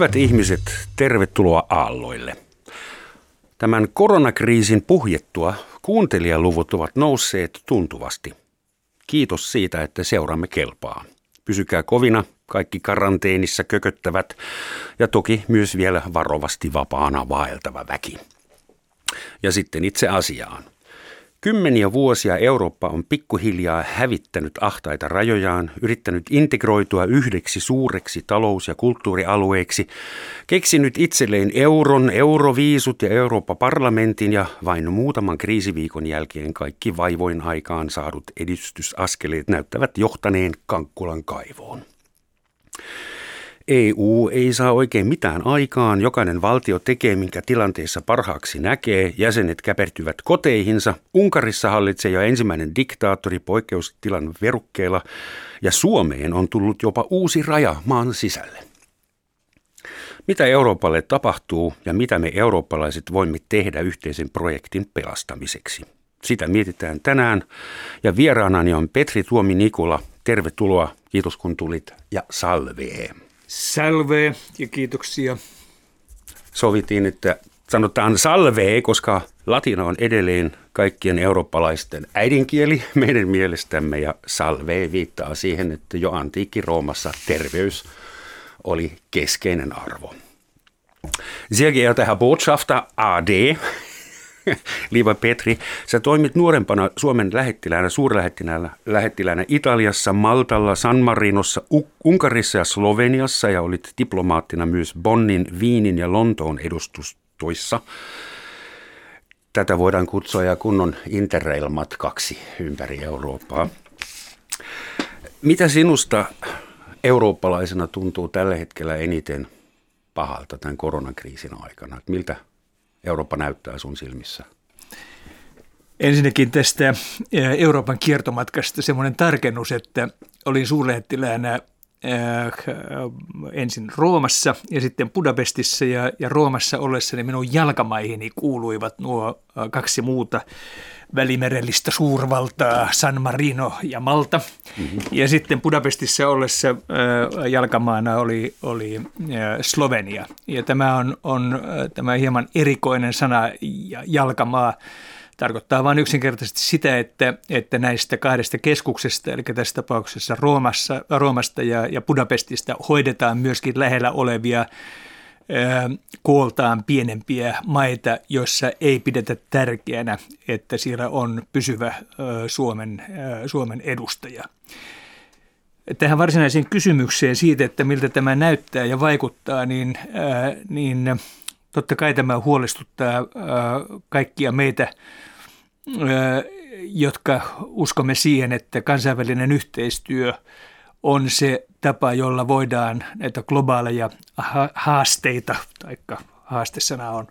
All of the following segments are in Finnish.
Hyvät ihmiset, tervetuloa aalloille. Tämän koronakriisin puhjettua kuuntelijaluvut ovat nousseet tuntuvasti. Kiitos siitä, että seuraamme kelpaa. Pysykää kovina, kaikki karanteenissa kököttävät ja toki myös vielä varovasti vapaana vaeltava väki. Ja sitten itse asiaan. Kymmeniä vuosia Eurooppa on pikkuhiljaa hävittänyt ahtaita rajojaan, yrittänyt integroitua yhdeksi suureksi talous- ja kulttuurialueeksi, keksinyt itselleen euron, euroviisut ja Eurooppa-parlamentin ja vain muutaman kriisiviikon jälkeen kaikki vaivoin aikaan saadut edistysaskeleet näyttävät johtaneen Kankkulan kaivoon. EU ei saa oikein mitään aikaan, jokainen valtio tekee minkä tilanteessa parhaaksi näkee, jäsenet käpertyvät koteihinsa, Unkarissa hallitsee jo ensimmäinen diktaattori poikkeustilan verukkeella ja Suomeen on tullut jopa uusi raja maan sisälle. Mitä Euroopalle tapahtuu ja mitä me eurooppalaiset voimme tehdä yhteisen projektin pelastamiseksi? Sitä mietitään tänään ja vieraanani on Petri Tuomi Nikula. Tervetuloa, kiitos kun tulit ja salve. Salve ja kiitoksia. Sovittiin, että sanotaan salve, koska latina on edelleen kaikkien eurooppalaisten äidinkieli meidän mielestämme ja salve viittaa siihen, että jo antiikki Roomassa terveys oli keskeinen arvo. Sehr geehrter Herr Botschafter AD, Liiva Petri, sä toimit nuorempana Suomen lähettiläänä, suurlähettiläänä lähettiläänä Italiassa, Maltalla, San Marinossa, U- Unkarissa ja Sloveniassa ja olit diplomaattina myös Bonnin, Viinin ja Lontoon edustustoissa. Tätä voidaan kutsua ja kunnon interrail-matkaksi ympäri Eurooppaa. Mitä sinusta eurooppalaisena tuntuu tällä hetkellä eniten pahalta tämän koronakriisin aikana? Miltä Eurooppa näyttää sun silmissä? Ensinnäkin tästä Euroopan kiertomatkasta semmoinen tarkennus, että olin suurlähettiläänä ensin Roomassa ja sitten Budapestissa ja, ja Roomassa ollessani minun jalkamaihini kuuluivat nuo kaksi muuta välimerellistä suurvaltaa, San Marino ja Malta. Mm-hmm. Ja sitten Budapestissa ollessa äh, jalkamaana oli, oli Slovenia. Ja tämä on, on tämä hieman erikoinen sana jalkamaa tarkoittaa vain yksinkertaisesti sitä, että, että näistä kahdesta keskuksesta, eli tässä tapauksessa Roomassa, Roomasta ja, ja Budapestista, hoidetaan myöskin lähellä olevia kooltaan pienempiä maita, joissa ei pidetä tärkeänä, että siellä on pysyvä Suomen, Suomen edustaja. Tähän varsinaiseen kysymykseen siitä, että miltä tämä näyttää ja vaikuttaa, niin, niin totta kai tämä huolestuttaa kaikkia meitä, jotka uskomme siihen, että kansainvälinen yhteistyö – on se tapa, jolla voidaan näitä globaaleja haasteita, tai haastesana on,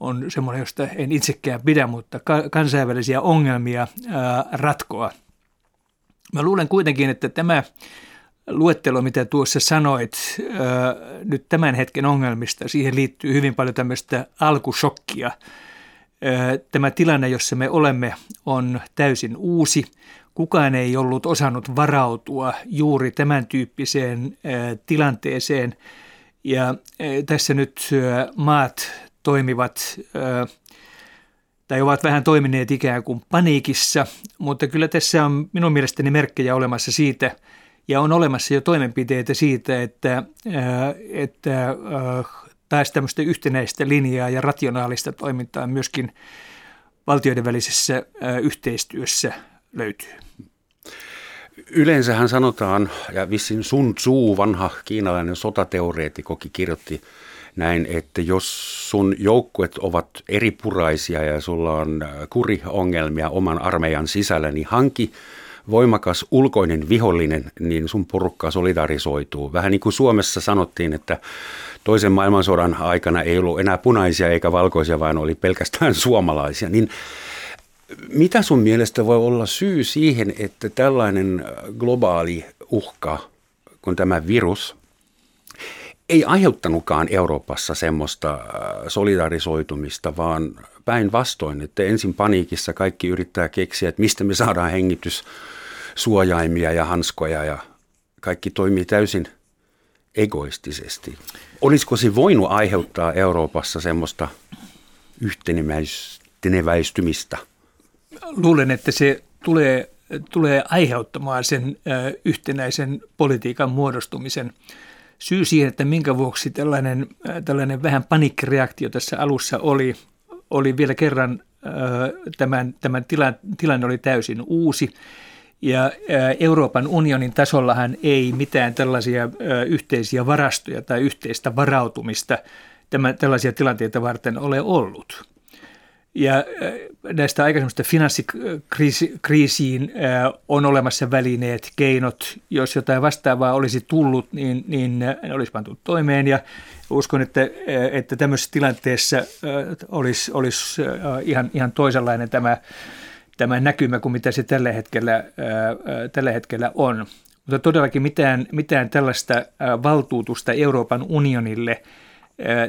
on semmoinen, josta en itsekään pidä, mutta kansainvälisiä ongelmia ratkoa. Mä luulen kuitenkin, että tämä luettelo, mitä tuossa sanoit, nyt tämän hetken ongelmista, siihen liittyy hyvin paljon tämmöistä alkusokkia. Tämä tilanne, jossa me olemme, on täysin uusi – kukaan ei ollut osannut varautua juuri tämän tyyppiseen tilanteeseen. Ja tässä nyt maat toimivat tai ovat vähän toimineet ikään kuin paniikissa, mutta kyllä tässä on minun mielestäni merkkejä olemassa siitä, ja on olemassa jo toimenpiteitä siitä, että, että taas tämmöistä yhtenäistä linjaa ja rationaalista toimintaa myöskin valtioiden välisessä yhteistyössä löytyy. Yleensähän sanotaan, ja vissin Sun Tzu, vanha kiinalainen sotateoreetikokin kirjoitti näin, että jos sun joukkuet ovat eripuraisia ja sulla on kuriongelmia oman armeijan sisällä, niin hanki voimakas ulkoinen vihollinen, niin sun porukka solidarisoituu. Vähän niin kuin Suomessa sanottiin, että toisen maailmansodan aikana ei ollut enää punaisia eikä valkoisia, vaan oli pelkästään suomalaisia. Niin mitä sun mielestä voi olla syy siihen, että tällainen globaali uhka, kun tämä virus, ei aiheuttanutkaan Euroopassa semmoista äh, solidarisoitumista, vaan päinvastoin, että ensin paniikissa kaikki yrittää keksiä, että mistä me saadaan hengityssuojaimia ja hanskoja ja kaikki toimii täysin egoistisesti. Olisiko se voinut aiheuttaa Euroopassa semmoista yhteneväistymistä? Luulen, että se tulee, tulee aiheuttamaan sen yhtenäisen politiikan muodostumisen. Syy siihen, että minkä vuoksi tällainen, tällainen vähän panikkireaktio tässä alussa oli, oli vielä kerran tämän, tämän tilan, tilanne oli täysin uusi. Ja Euroopan unionin tasollahan ei mitään tällaisia yhteisiä varastoja tai yhteistä varautumista tämä, tällaisia tilanteita varten ole ollut. Ja näistä aikaisemmista finanssikriisiin on olemassa välineet, keinot. Jos jotain vastaavaa olisi tullut, niin, niin ne olisi pantu toimeen. Ja uskon, että, että tämmöisessä tilanteessa olisi, olisi ihan, ihan toisenlainen tämä, tämä näkymä kuin mitä se tällä hetkellä, tällä hetkellä on. Mutta todellakin mitään, mitään tällaista valtuutusta Euroopan unionille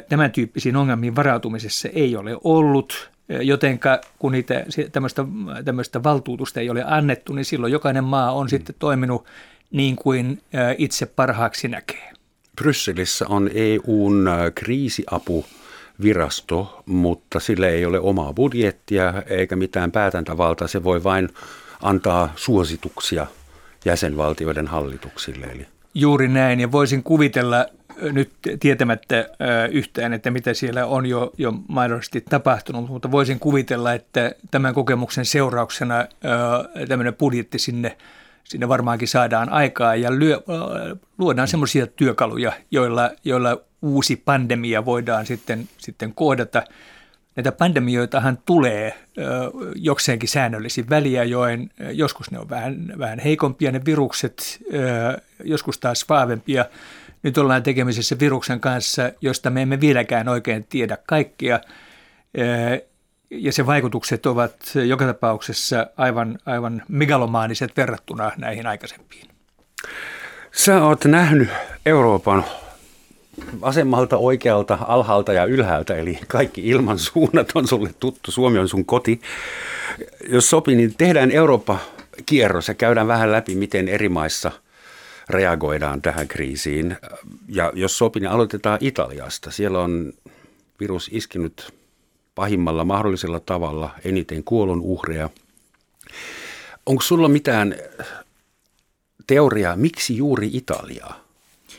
tämän tyyppisiin ongelmiin varautumisessa ei ole ollut. Jotenka kun niitä, tämmöistä, tämmöistä valtuutusta ei ole annettu, niin silloin jokainen maa on mm. sitten toiminut niin kuin itse parhaaksi näkee. Brysselissä on EUn kriisiapuvirasto, mutta sillä ei ole omaa budjettia eikä mitään päätäntävaltaa. Se voi vain antaa suosituksia jäsenvaltioiden hallituksille. Eli Juuri näin, ja voisin kuvitella nyt tietämättä yhtään, että mitä siellä on jo, jo mahdollisesti tapahtunut, mutta voisin kuvitella, että tämän kokemuksen seurauksena tämmöinen budjetti sinne, sinne varmaankin saadaan aikaa ja lyö, luodaan semmoisia työkaluja, joilla, joilla uusi pandemia voidaan sitten, sitten kohdata. Näitä pandemioitahan tulee jokseenkin säännöllisin väliajoin. Joskus ne on vähän, vähän heikompia ne virukset, joskus taas vaavempia. Nyt ollaan tekemisessä viruksen kanssa, josta me emme vieläkään oikein tiedä kaikkia. Ja se vaikutukset ovat joka tapauksessa aivan, aivan megalomaaniset verrattuna näihin aikaisempiin. Sä oot nähnyt Euroopan vasemmalta, oikealta, alhaalta ja ylhäältä, eli kaikki ilman suunnat on sulle tuttu. Suomi on sun koti. Jos sopii, niin tehdään Eurooppa-kierros ja käydään vähän läpi, miten eri maissa – reagoidaan tähän kriisiin. Ja jos sopii, niin aloitetaan Italiasta. Siellä on virus iskenyt pahimmalla mahdollisella tavalla eniten kuolon uhreja. Onko sulla mitään teoriaa, miksi juuri Italia?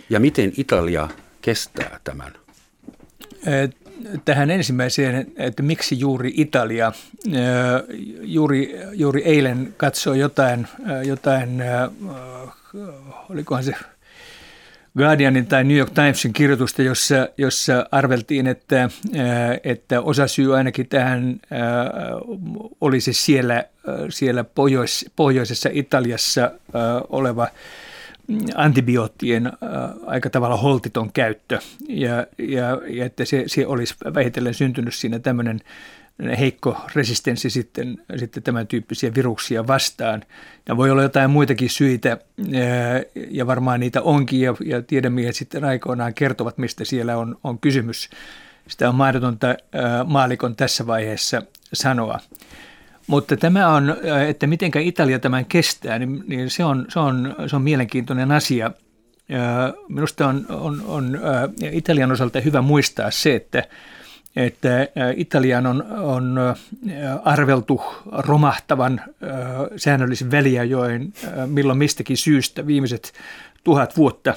Ja miten Italia kestää tämän? Tähän ensimmäiseen, että miksi juuri Italia. Juuri, juuri eilen katsoi jotain, jotain olikohan se Guardianin tai New York Timesin kirjoitusta, jossa, jossa arveltiin, että, että osa syy ainakin tähän olisi siellä, siellä pohjois, pohjoisessa Italiassa oleva antibioottien aika tavalla holtiton käyttö ja, ja, ja että se, se olisi vähitellen syntynyt siinä tämmöinen heikko resistenssi sitten, sitten tämän tyyppisiä viruksia vastaan. Ja voi olla jotain muitakin syitä, ja varmaan niitä onkin, ja, ja tiedemiehet sitten aikoinaan kertovat, mistä siellä on, on kysymys. Sitä on mahdotonta maalikon tässä vaiheessa sanoa. Mutta tämä on, että miten Italia tämän kestää, niin, niin se, on, se, on, se on mielenkiintoinen asia. Minusta on, on, on Italian osalta hyvä muistaa se, että että Italian on, on arveltu romahtavan säännöllisen väliajoin milloin mistäkin syystä viimeiset tuhat vuotta.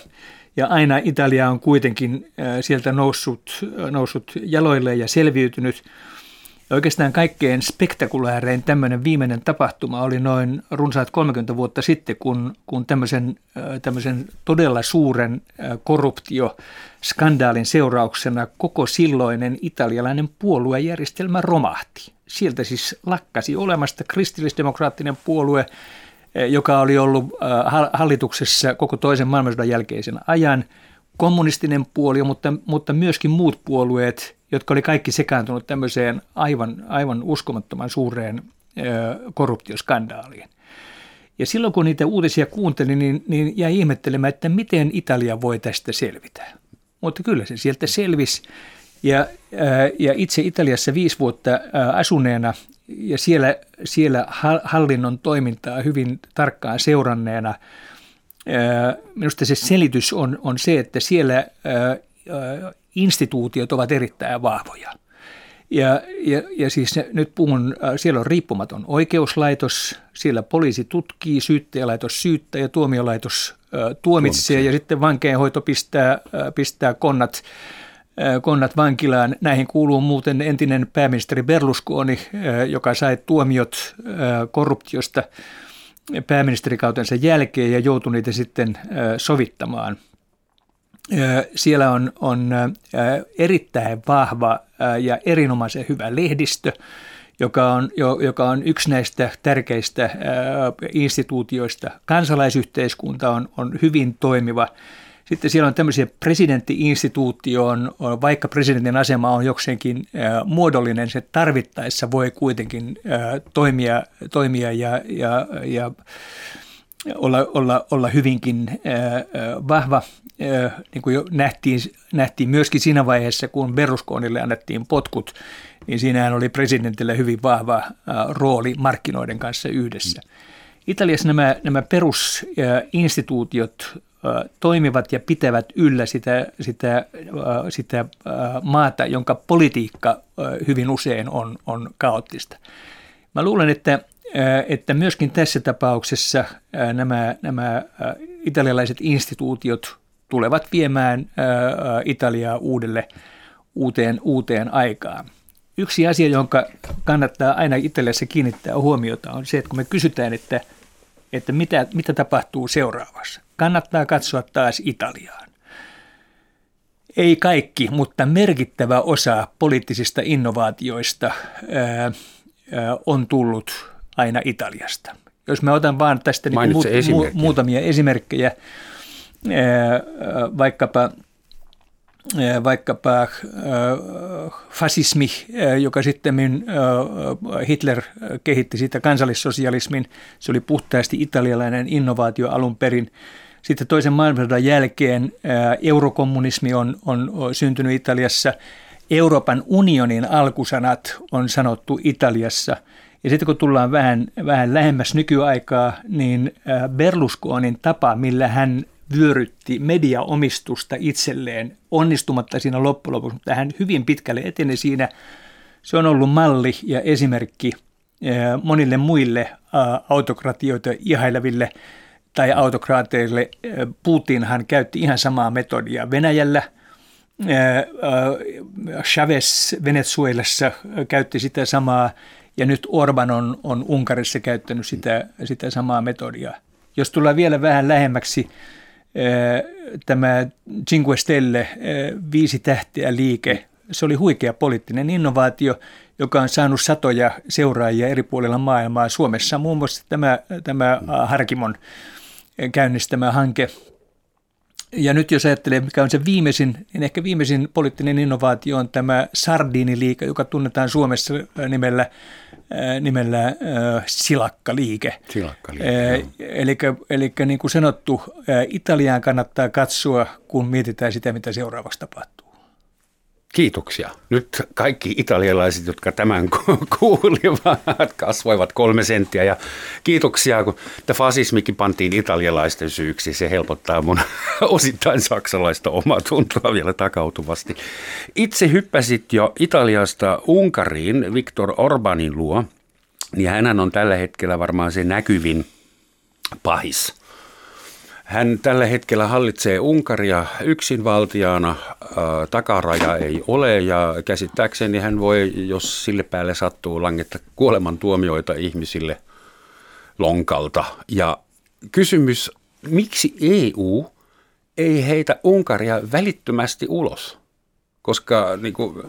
Ja aina Italia on kuitenkin sieltä noussut, noussut jaloille ja selviytynyt – oikeastaan kaikkein spektakuläärein tämmöinen viimeinen tapahtuma oli noin runsaat 30 vuotta sitten, kun, kun tämmöisen, tämmöisen todella suuren korruptioskandaalin seurauksena koko silloinen italialainen puoluejärjestelmä romahti. Sieltä siis lakkasi olemasta kristillisdemokraattinen puolue, joka oli ollut hallituksessa koko toisen maailmansodan jälkeisen ajan, kommunistinen puolue, mutta, mutta myöskin muut puolueet jotka oli kaikki sekaantunut tämmöiseen aivan, aivan uskomattoman suureen ö, korruptioskandaaliin. Ja silloin kun niitä uutisia kuuntelin, niin, niin jäi ihmettelemään, että miten Italia voi tästä selvitä. Mutta kyllä se sieltä selvisi. Ja, ja itse Italiassa viisi vuotta asuneena ja siellä, siellä hallinnon toimintaa hyvin tarkkaan seuranneena minusta se selitys on, on se, että siellä instituutiot ovat erittäin vahvoja. Ja, ja, ja siis nyt puhun, siellä on riippumaton oikeuslaitos, siellä poliisi tutkii, syyttäjälaitos syyttää ja tuomiolaitos tuomitsee ja sitten vankeenhoito pistää, pistää konnat, konnat vankilaan. Näihin kuuluu muuten entinen pääministeri Berlusconi, joka sai tuomiot korruptiosta pääministerikautensa jälkeen ja joutui niitä sitten sovittamaan. Siellä on, on erittäin vahva ja erinomaisen hyvä lehdistö, joka on, joka on yksi näistä tärkeistä instituutioista. Kansalaisyhteiskunta on, on hyvin toimiva. Sitten siellä on tämmöisiä presidenttiinstituutio, on, vaikka presidentin asema on jokseenkin muodollinen, se tarvittaessa voi kuitenkin toimia, toimia ja, ja, ja olla, olla, olla hyvinkin vahva, niin kuin jo nähtiin, nähtiin myöskin siinä vaiheessa, kun Berlusconille annettiin potkut, niin siinähän oli presidentille hyvin vahva rooli markkinoiden kanssa yhdessä. Italiassa nämä, nämä perusinstituutiot toimivat ja pitävät yllä sitä, sitä, sitä maata, jonka politiikka hyvin usein on, on kaoottista. Mä luulen, että, että myöskin tässä tapauksessa nämä, nämä italialaiset instituutiot tulevat viemään Italiaa uudelle, uuteen, uuteen aikaan. Yksi asia, jonka kannattaa aina Italiassa kiinnittää huomiota, on se, että kun me kysytään, että, että mitä, mitä tapahtuu seuraavassa, kannattaa katsoa taas Italiaan. Ei kaikki, mutta merkittävä osa poliittisista innovaatioista ää, ää, on tullut aina Italiasta. Jos mä otan vaan tästä niin mu- mu- muutamia esimerkkejä, ää, vaikkapa – vaikkapa fasismi, joka sitten Hitler kehitti siitä kansallissosialismin. Se oli puhtaasti italialainen innovaatio alun perin. Sitten toisen maailmansodan jälkeen eurokommunismi on, on syntynyt Italiassa. Euroopan unionin alkusanat on sanottu Italiassa. Ja sitten kun tullaan vähän, vähän lähemmäs nykyaikaa, niin Berlusconin tapa, millä hän vyörytti mediaomistusta itselleen onnistumatta siinä loppujen lopuksi, mutta hän hyvin pitkälle eteni siinä. Se on ollut malli ja esimerkki eh, monille muille eh, autokratioita ihaileville tai autokraateille. Putinhan käytti ihan samaa metodia Venäjällä. Chavez Venezuelassa käytti sitä samaa ja nyt Orban on, on Unkarissa käyttänyt sitä, sitä samaa metodia. Jos tullaan vielä vähän lähemmäksi tämä Cinque Stelle, viisi tähtiä liike, se oli huikea poliittinen innovaatio, joka on saanut satoja seuraajia eri puolilla maailmaa. Suomessa muun muassa tämä, tämä Harkimon käynnistämä hanke. Ja nyt jos ajattelee, mikä on se viimeisin, niin ehkä viimeisin poliittinen innovaatio on tämä Sardiniliike, joka tunnetaan Suomessa nimellä nimellä äh, Silakkaliike. Silakkaliike, äh, eli, eli niin kuin sanottu, äh, Italiaan kannattaa katsoa, kun mietitään sitä, mitä seuraavaksi tapahtuu. Kiitoksia. Nyt kaikki italialaiset, jotka tämän kuulivat, kasvoivat kolme senttiä. Ja kiitoksia, kun tämä fasismikin pantiin italialaisten syyksi. Se helpottaa mun osittain saksalaista omatuntoa vielä takautuvasti. Itse hyppäsit jo Italiasta Unkariin Viktor Orbanin luo. Niin hän on tällä hetkellä varmaan se näkyvin pahis – hän tällä hetkellä hallitsee Unkaria yksinvaltiaana, takaraja ei ole ja käsittääkseni hän voi, jos sille päälle sattuu, langetta kuolemantuomioita ihmisille lonkalta. Ja kysymys, miksi EU ei heitä Unkaria välittömästi ulos? Koska niin kuin,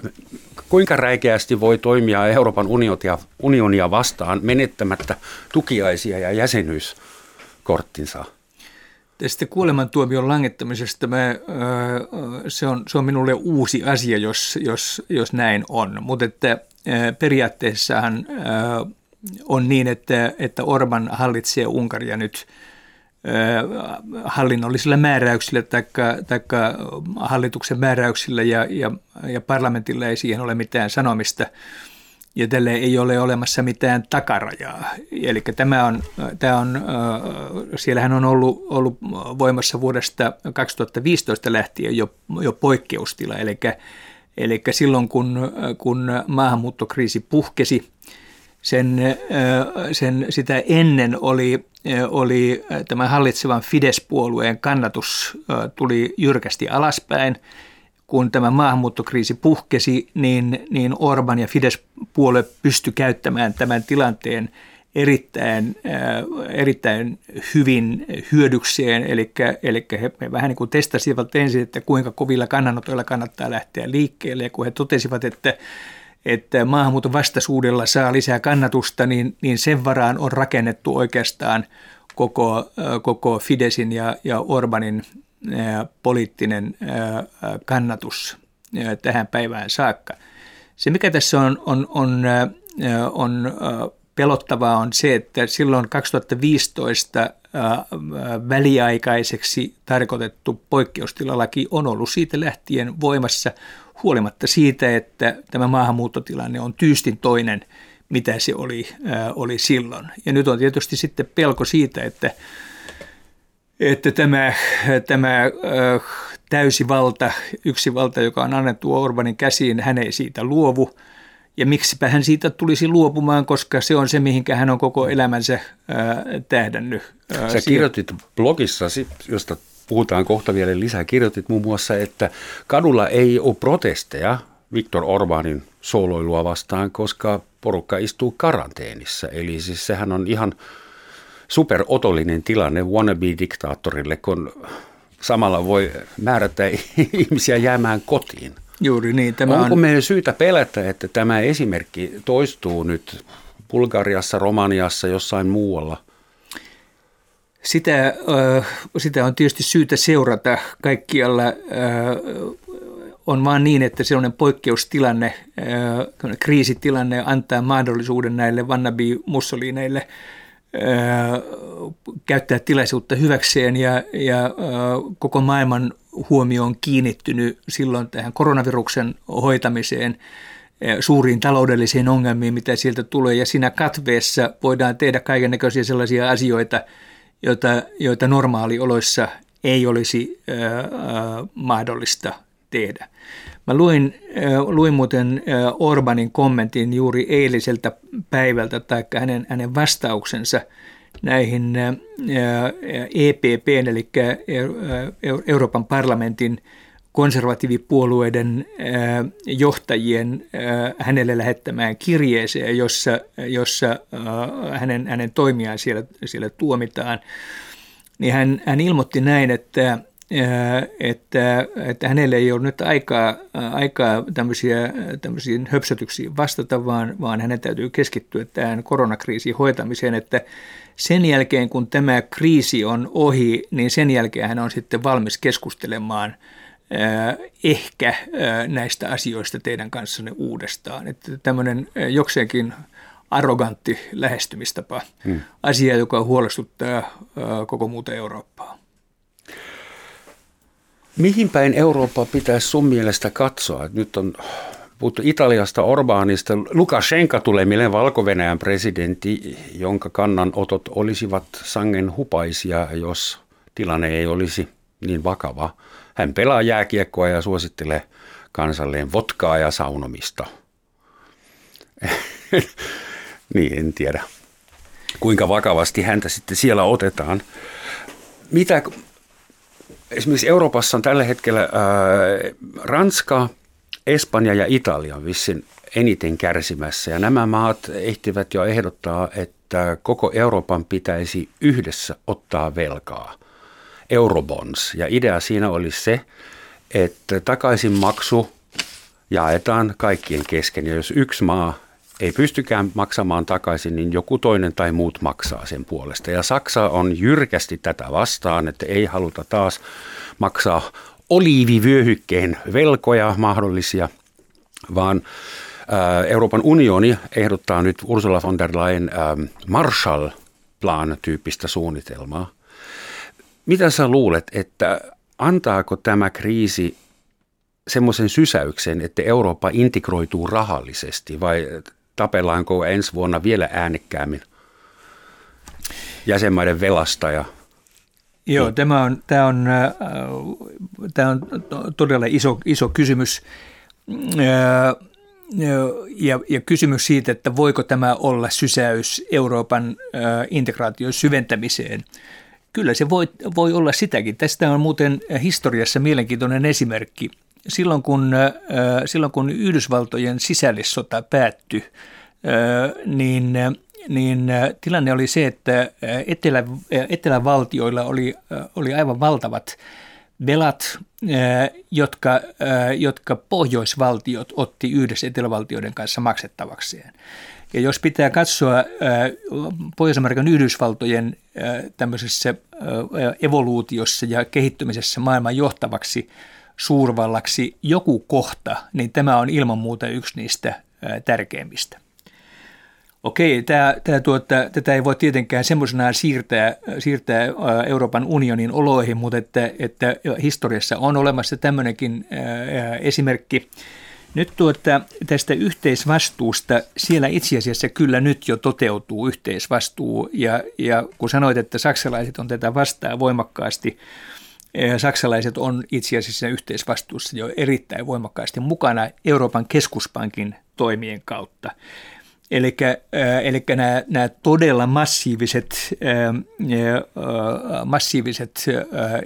kuinka räikeästi voi toimia Euroopan unionia, unionia vastaan menettämättä tukiaisia ja jäsenyyskorttinsa? Tästä kuolemantuomion langettamisesta mä, se, on, se on minulle uusi asia, jos, jos, jos näin on. Mutta että periaatteessahan on niin, että, että Orban hallitsee Unkaria nyt hallinnollisilla määräyksillä tai hallituksen määräyksillä ja, ja, ja parlamentilla ei siihen ole mitään sanomista. Ja tälle ei ole olemassa mitään takarajaa. Eli tämä on, tämä on, siellähän on ollut, ollut voimassa vuodesta 2015 lähtien jo, jo poikkeustila, eli, eli silloin kun, kun maahanmuuttokriisi puhkesi, sen, sen, sitä ennen oli, oli tämä hallitsevan Fidesz-puolueen kannatus tuli jyrkästi alaspäin – kun tämä maahanmuuttokriisi puhkesi, niin, niin Orban ja Fidesz-puolue pysty käyttämään tämän tilanteen erittäin, äh, erittäin hyvin hyödykseen, eli, eli he, he vähän niin kuin testasivat ensin, että kuinka kovilla kannanotoilla kannattaa lähteä liikkeelle, ja kun he totesivat, että, että maahanmuuton vastaisuudella saa lisää kannatusta, niin, niin sen varaan on rakennettu oikeastaan koko, äh, koko Fidesin ja, ja Orbanin poliittinen kannatus tähän päivään saakka. Se, mikä tässä on, on, on, on pelottavaa, on se, että silloin 2015 väliaikaiseksi tarkoitettu poikkeustilalaki on ollut siitä lähtien voimassa huolimatta siitä, että tämä maahanmuuttotilanne on tyystin toinen, mitä se oli, oli silloin. Ja nyt on tietysti sitten pelko siitä, että että tämä, tämä täysi valta, yksi valta, joka on annettu Orbanin käsiin, hän ei siitä luovu. Ja miksipä hän siitä tulisi luopumaan, koska se on se, mihinkä hän on koko elämänsä tähdännyt. Sä kirjoitit blogissasi, josta puhutaan kohta vielä lisää, kirjoitit muun muassa, että kadulla ei ole protesteja Viktor Orbanin sooloilua vastaan, koska porukka istuu karanteenissa. Eli siis sehän on ihan superotollinen tilanne wannabe-diktaattorille, kun samalla voi määrätä ihmisiä jäämään kotiin. Juuri niin. Tämä Onko on... meidän syytä pelätä, että tämä esimerkki toistuu nyt Bulgariassa, Romaniassa, jossain muualla? Sitä, sitä on tietysti syytä seurata kaikkialla. On vaan niin, että sellainen poikkeustilanne, kriisitilanne antaa mahdollisuuden näille wannabe-mussoliineille – käyttää tilaisuutta hyväkseen ja, ja koko maailman huomio on kiinnittynyt silloin tähän koronaviruksen hoitamiseen, suuriin taloudellisiin ongelmiin, mitä sieltä tulee. Ja siinä katveessa voidaan tehdä kaiken sellaisia asioita, joita, joita normaalioloissa ei olisi ää, mahdollista tehdä. Mä luin, luin muuten Orbanin kommentin juuri eiliseltä päivältä, tai hänen, hänen vastauksensa näihin EPP, eli Euroopan parlamentin konservatiivipuolueiden johtajien hänelle lähettämään kirjeeseen, jossa, jossa hänen, hänen toimiaan siellä, siellä tuomitaan, niin hän, hän ilmoitti näin, että että, että hänelle ei ole nyt aikaa, aikaa tämmöisiä, tämmöisiin höpsötyksiin vastata, vaan, vaan hänen täytyy keskittyä tähän koronakriisin hoitamiseen, että sen jälkeen kun tämä kriisi on ohi, niin sen jälkeen hän on sitten valmis keskustelemaan ehkä näistä asioista teidän kanssanne uudestaan. Että tämmöinen jokseenkin arrogantti lähestymistapa, hmm. asia, joka huolestuttaa koko muuta Eurooppaa. Mihin päin Eurooppaa pitäisi sun mielestä katsoa? Nyt on puhuttu Italiasta, Orbaanista. Lukashenka tulee mieleen valko presidentti, jonka kannanotot olisivat sangen hupaisia, jos tilanne ei olisi niin vakava. Hän pelaa jääkiekkoa ja suosittelee kansalleen votkaa ja saunomista. niin, en tiedä kuinka vakavasti häntä sitten siellä otetaan. Mitä esimerkiksi Euroopassa on tällä hetkellä ää, Ranska, Espanja ja Italia vissin eniten kärsimässä. Ja nämä maat ehtivät jo ehdottaa, että koko Euroopan pitäisi yhdessä ottaa velkaa. Eurobonds. Ja idea siinä oli se, että takaisinmaksu jaetaan kaikkien kesken. Ja jos yksi maa ei pystykään maksamaan takaisin, niin joku toinen tai muut maksaa sen puolesta. Ja Saksa on jyrkästi tätä vastaan, että ei haluta taas maksaa oliivivyöhykkeen velkoja mahdollisia, vaan Euroopan unioni ehdottaa nyt Ursula von der Leyen Marshall-plan-tyyppistä suunnitelmaa. Mitä sä luulet, että antaako tämä kriisi semmoisen sysäyksen, että Eurooppa integroituu rahallisesti vai tapellaanko ensi vuonna vielä äänekkäämmin jäsenmaiden velasta ja Joo, niin. tämä on, tämä on, äh, tämä on todella iso, iso kysymys. Äh, ja, ja kysymys siitä, että voiko tämä olla sysäys Euroopan äh, integraation syventämiseen. Kyllä se voi, voi olla sitäkin. Tästä on muuten historiassa mielenkiintoinen esimerkki. Silloin kun, silloin kun Yhdysvaltojen sisällissota päättyi, niin niin tilanne oli se, että etelä, etelävaltioilla oli, oli aivan valtavat velat, jotka, jotka pohjoisvaltiot otti yhdessä etelävaltioiden kanssa maksettavakseen. Ja jos pitää katsoa Pohjois-Amerikan Yhdysvaltojen tämmöisessä evoluutiossa ja kehittymisessä maailman johtavaksi suurvallaksi joku kohta, niin tämä on ilman muuta yksi niistä tärkeimmistä. Okei, tämä, tämä tuota, tätä ei voi tietenkään semmoisenaan siirtää, siirtää Euroopan unionin oloihin, mutta että, että historiassa on olemassa tämmöinenkin esimerkki. Nyt tuota, tästä yhteisvastuusta, siellä itse asiassa kyllä nyt jo toteutuu yhteisvastuu, ja, ja kun sanoit, että saksalaiset on tätä vastaa voimakkaasti, saksalaiset on itse asiassa yhteisvastuussa jo erittäin voimakkaasti mukana Euroopan keskuspankin toimien kautta. Eli, eli nämä, nämä todella massiiviset, massiiviset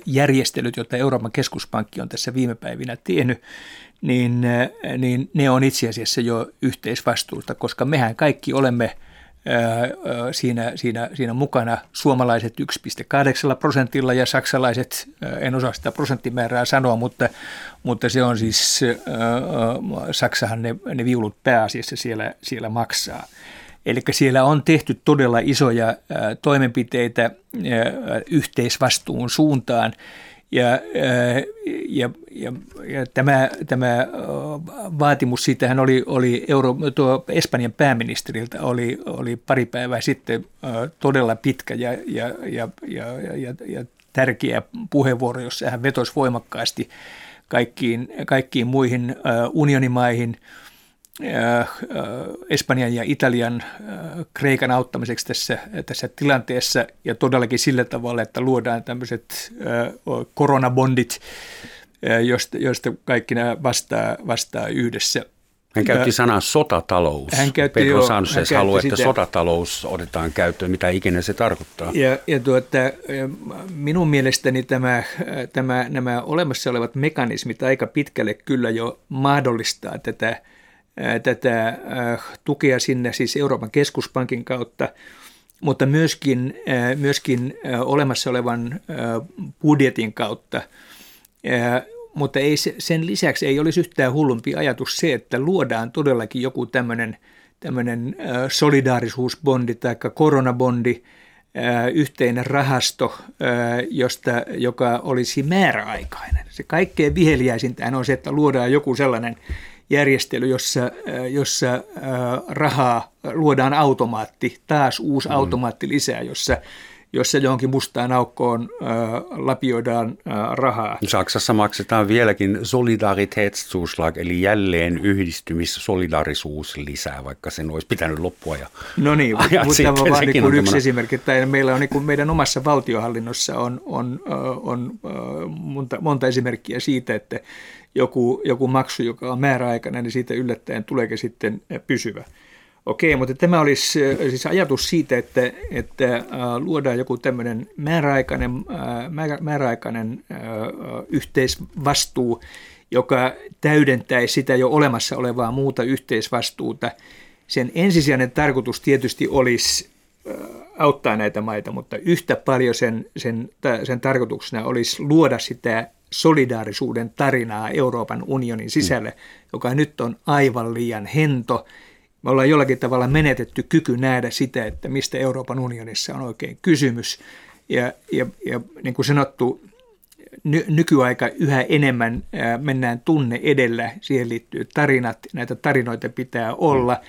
järjestelyt, joita Euroopan keskuspankki on tässä viime päivinä tehnyt, niin, niin ne on itse asiassa jo yhteisvastuuta, koska mehän kaikki olemme – siinä, siinä, siinä mukana suomalaiset 1,8 prosentilla ja saksalaiset, en osaa sitä prosenttimäärää sanoa, mutta, mutta se on siis, Saksahan ne, ne viulut pääasiassa siellä, siellä maksaa. Eli siellä on tehty todella isoja toimenpiteitä yhteisvastuun suuntaan ja, äh, ja, ja, ja tämä, tämä äh, vaatimus, siitähän oli, oli Euro, tuo Espanjan pääministeriltä oli, oli pari päivää sitten äh, todella pitkä ja, ja, ja, ja, ja, ja tärkeä puheenvuoro, jossa hän vetosi voimakkaasti kaikkiin, kaikkiin muihin unionimaihin – Espanjan ja Italian, äh, Kreikan auttamiseksi tässä, tässä tilanteessa ja todellakin sillä tavalla, että luodaan tämmöiset koronabondit, joista, joista kaikki nämä vastaa, vastaa yhdessä. Hän käytti sanaa sotatalous. Hän käytti, Pedro jo, Sanchez haluaa, että sitä. sotatalous otetaan käyttöön, mitä ikinä se tarkoittaa. Ja, ja tuota, minun mielestäni tämä, tämä, nämä olemassa olevat mekanismit aika pitkälle kyllä jo mahdollistaa tätä – tätä tukea sinne siis Euroopan keskuspankin kautta, mutta myöskin, myöskin olemassa olevan budjetin kautta. Mutta ei, sen lisäksi ei olisi yhtään hullumpi ajatus se, että luodaan todellakin joku tämmöinen tämmöinen solidaarisuusbondi tai koronabondi, yhteinen rahasto, josta, joka olisi määräaikainen. Se kaikkein viheliäisintähän on se, että luodaan joku sellainen järjestely, jossa, äh, jossa äh, rahaa luodaan automaatti, taas uusi mm. automaatti lisää, jossa jossa johonkin mustaan aukkoon äh, lapioidaan äh, rahaa. Saksassa maksetaan vieläkin solidaritetszuschlag, eli jälleen yhdistymis-solidarisuus lisää, vaikka sen olisi pitänyt loppua. Ja no niin, mutta tämä on vain niin yksi tämmöinen... esimerkki. Tai meillä on niin kuin meidän omassa valtiohallinnossa on, on, on, on monta, monta esimerkkiä siitä, että joku, joku maksu, joka on määräaikainen, niin siitä yllättäen tuleekin sitten pysyvä. Okei, mutta tämä olisi siis ajatus siitä, että, että luodaan joku tämmöinen määräaikainen, määräaikainen yhteisvastuu, joka täydentäisi sitä jo olemassa olevaa muuta yhteisvastuuta. Sen ensisijainen tarkoitus tietysti olisi auttaa näitä maita, mutta yhtä paljon sen, sen, sen tarkoituksena olisi luoda sitä solidaarisuuden tarinaa Euroopan unionin sisälle, mm. joka nyt on aivan liian hento. Me ollaan jollakin tavalla menetetty kyky nähdä sitä, että mistä Euroopan unionissa on oikein kysymys. Ja, ja, ja niin kuin sanottu, ny, nykyaika yhä enemmän ää, mennään tunne edellä, siihen liittyy tarinat, näitä tarinoita pitää olla.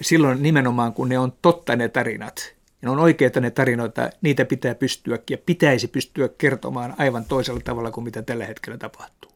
Silloin nimenomaan, kun ne on totta ne tarinat, ne on oikeita ne tarinoita, niitä pitää pystyä ja pitäisi pystyä kertomaan aivan toisella tavalla kuin mitä tällä hetkellä tapahtuu.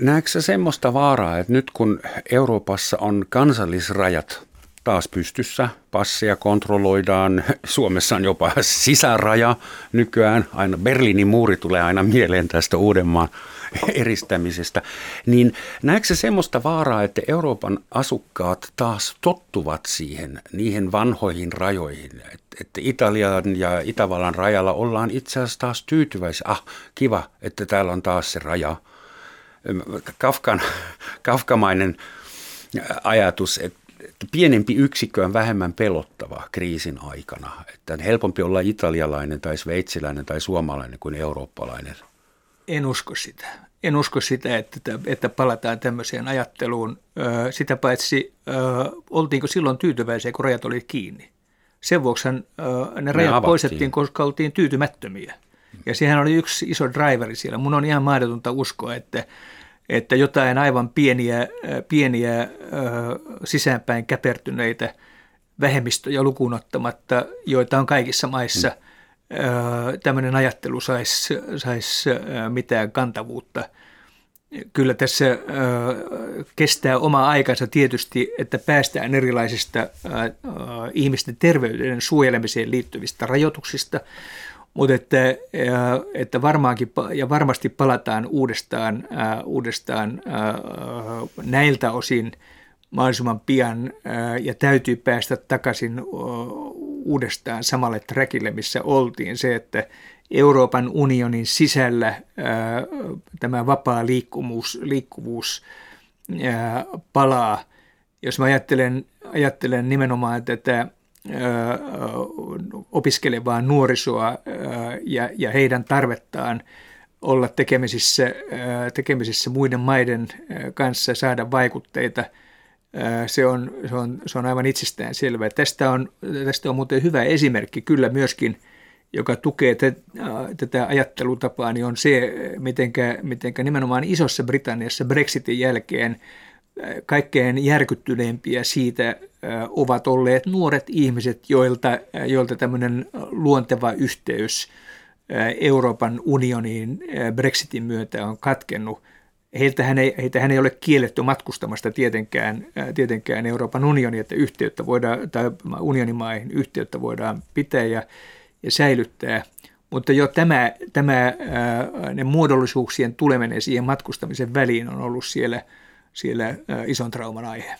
Näetkö semmoista vaaraa, että nyt kun Euroopassa on kansallisrajat taas pystyssä. Passeja kontrolloidaan. Suomessa on jopa sisäraja nykyään. Aina Berliinin muuri tulee aina mieleen tästä Uudenmaan eristämisestä. Niin näetkö se semmoista vaaraa, että Euroopan asukkaat taas tottuvat siihen, niihin vanhoihin rajoihin? Että Italian ja Itävallan rajalla ollaan itse asiassa taas tyytyväisiä. Ah, kiva, että täällä on taas se raja. Kafkan, kafkamainen ajatus, että pienempi yksikkö on vähemmän pelottava kriisin aikana. Että on helpompi olla italialainen tai sveitsiläinen tai suomalainen kuin eurooppalainen. En usko sitä. En usko sitä, että, että palataan tämmöiseen ajatteluun. Sitä paitsi, oltiinko silloin tyytyväisiä, kun rajat oli kiinni? Sen vuoksi ne rajat ne poistettiin, koska oltiin tyytymättömiä. Ja sehän oli yksi iso driveri siellä. Mun on ihan mahdotonta uskoa, että että jotain aivan pieniä, pieniä sisäänpäin käpertyneitä vähemmistöjä lukuun ottamatta, joita on kaikissa maissa, mm. tämmöinen ajattelu saisi sais mitään kantavuutta. Kyllä tässä kestää oma aikansa tietysti, että päästään erilaisista ihmisten terveyden suojelemiseen liittyvistä rajoituksista, mutta että, että varmaankin ja varmasti palataan uudestaan, äh, uudestaan äh, näiltä osin mahdollisimman pian äh, ja täytyy päästä takaisin uudestaan samalle trackille, missä oltiin. Se, että Euroopan unionin sisällä tämä vapaa liikkuvuus, liikkuvuus palaa. Jos mä ajattelen, ajattelen nimenomaan tätä opiskelevaa nuorisoa ja, ja heidän tarvettaan olla tekemisissä, tekemisissä muiden maiden kanssa, saada vaikutteita. Se on, se on, se on aivan itsestään selvää. Tästä on, tästä on muuten hyvä esimerkki kyllä myöskin, joka tukee tätä ajattelutapaa, niin on se, mitenkä, mitenkä nimenomaan Isossa Britanniassa Brexitin jälkeen – kaikkein järkyttyneimpiä siitä ovat olleet nuoret ihmiset, joilta, joilta tämmöinen luonteva yhteys Euroopan unioniin Brexitin myötä on katkennut. Heiltähän ei, heitähän ei ole kielletty matkustamasta tietenkään, tietenkään Euroopan unioni, että yhteyttä voidaan, tai unionimaihin yhteyttä voidaan pitää ja, ja säilyttää. Mutta jo tämä, tämä ne muodollisuuksien tuleminen siihen matkustamisen väliin on ollut siellä – siellä ison trauman aihe.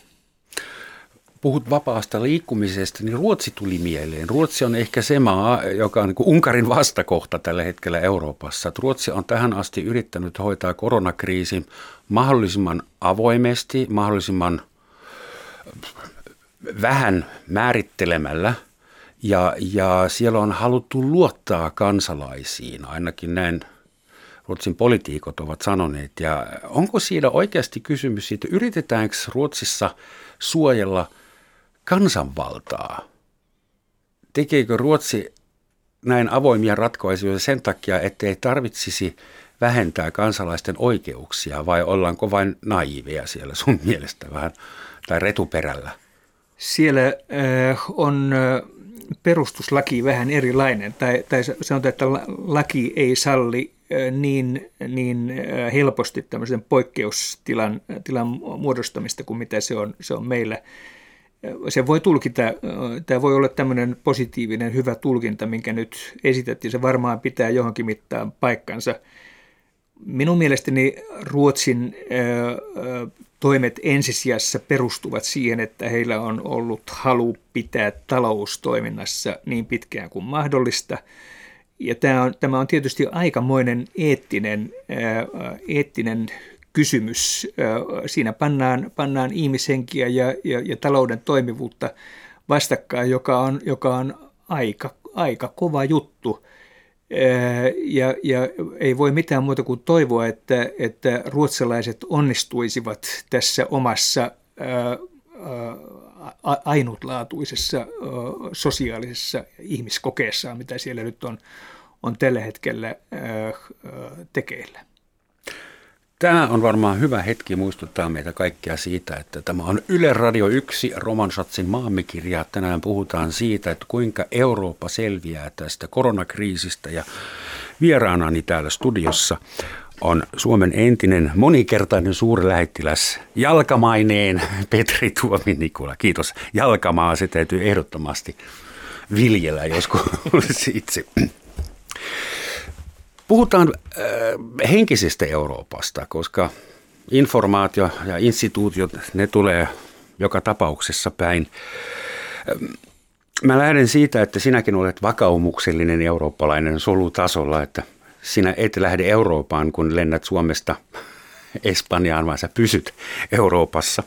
Puhut vapaasta liikkumisesta, niin Ruotsi tuli mieleen. Ruotsi on ehkä se maa, joka on niin Unkarin vastakohta tällä hetkellä Euroopassa. Ruotsi on tähän asti yrittänyt hoitaa koronakriisin mahdollisimman avoimesti, mahdollisimman vähän määrittelemällä. Ja, ja siellä on haluttu luottaa kansalaisiin, ainakin näin Ruotsin poliitikot ovat sanoneet. Ja onko siinä oikeasti kysymys siitä, yritetäänkö Ruotsissa suojella kansanvaltaa? Tekeekö Ruotsi näin avoimia ratkaisuja sen takia, ettei tarvitsisi vähentää kansalaisten oikeuksia vai ollaanko vain naiveja siellä sun mielestä vähän tai retuperällä? Siellä äh, on perustuslaki vähän erilainen, tai, tai sanotaan, että laki ei salli niin, niin helposti tämmöisen poikkeustilan tilan muodostamista kuin mitä se on, se on meillä. Se voi tulkita, tämä voi olla tämmöinen positiivinen, hyvä tulkinta, minkä nyt esitettiin. Se varmaan pitää johonkin mittaan paikkansa. Minun mielestäni Ruotsin toimet ensisijassa perustuvat siihen, että heillä on ollut halu pitää taloustoiminnassa niin pitkään kuin mahdollista – ja tämä on, tämä on tietysti aikamoinen eettinen, eettinen kysymys. Siinä pannaan, pannaan ihmishenkiä ja, ja, ja talouden toimivuutta vastakkain, joka on, joka on aika, aika kova juttu. Ja, ja ei voi mitään muuta kuin toivoa, että, että ruotsalaiset onnistuisivat tässä omassa ainutlaatuisessa sosiaalisessa ihmiskokeessaan, mitä siellä nyt on, on tällä hetkellä tekeillä. Tämä on varmaan hyvä hetki muistuttaa meitä kaikkia siitä, että tämä on Yle Radio 1 Romansatsin maamikirja. Tänään puhutaan siitä, että kuinka Eurooppa selviää tästä koronakriisistä ja vieraanani täällä studiossa on Suomen entinen monikertainen suurlähettiläs, jalkamaineen Petri Tuomi. Kiitos. Jalkamaa se täytyy ehdottomasti viljellä joskus itse. Puhutaan äh, henkisestä Euroopasta, koska informaatio ja instituutiot, ne tulee joka tapauksessa päin. Mä lähden siitä, että sinäkin olet vakaumuksellinen eurooppalainen solutasolla, että sinä et lähde Eurooppaan, kun lennät Suomesta Espanjaan, vaan sä pysyt Euroopassa.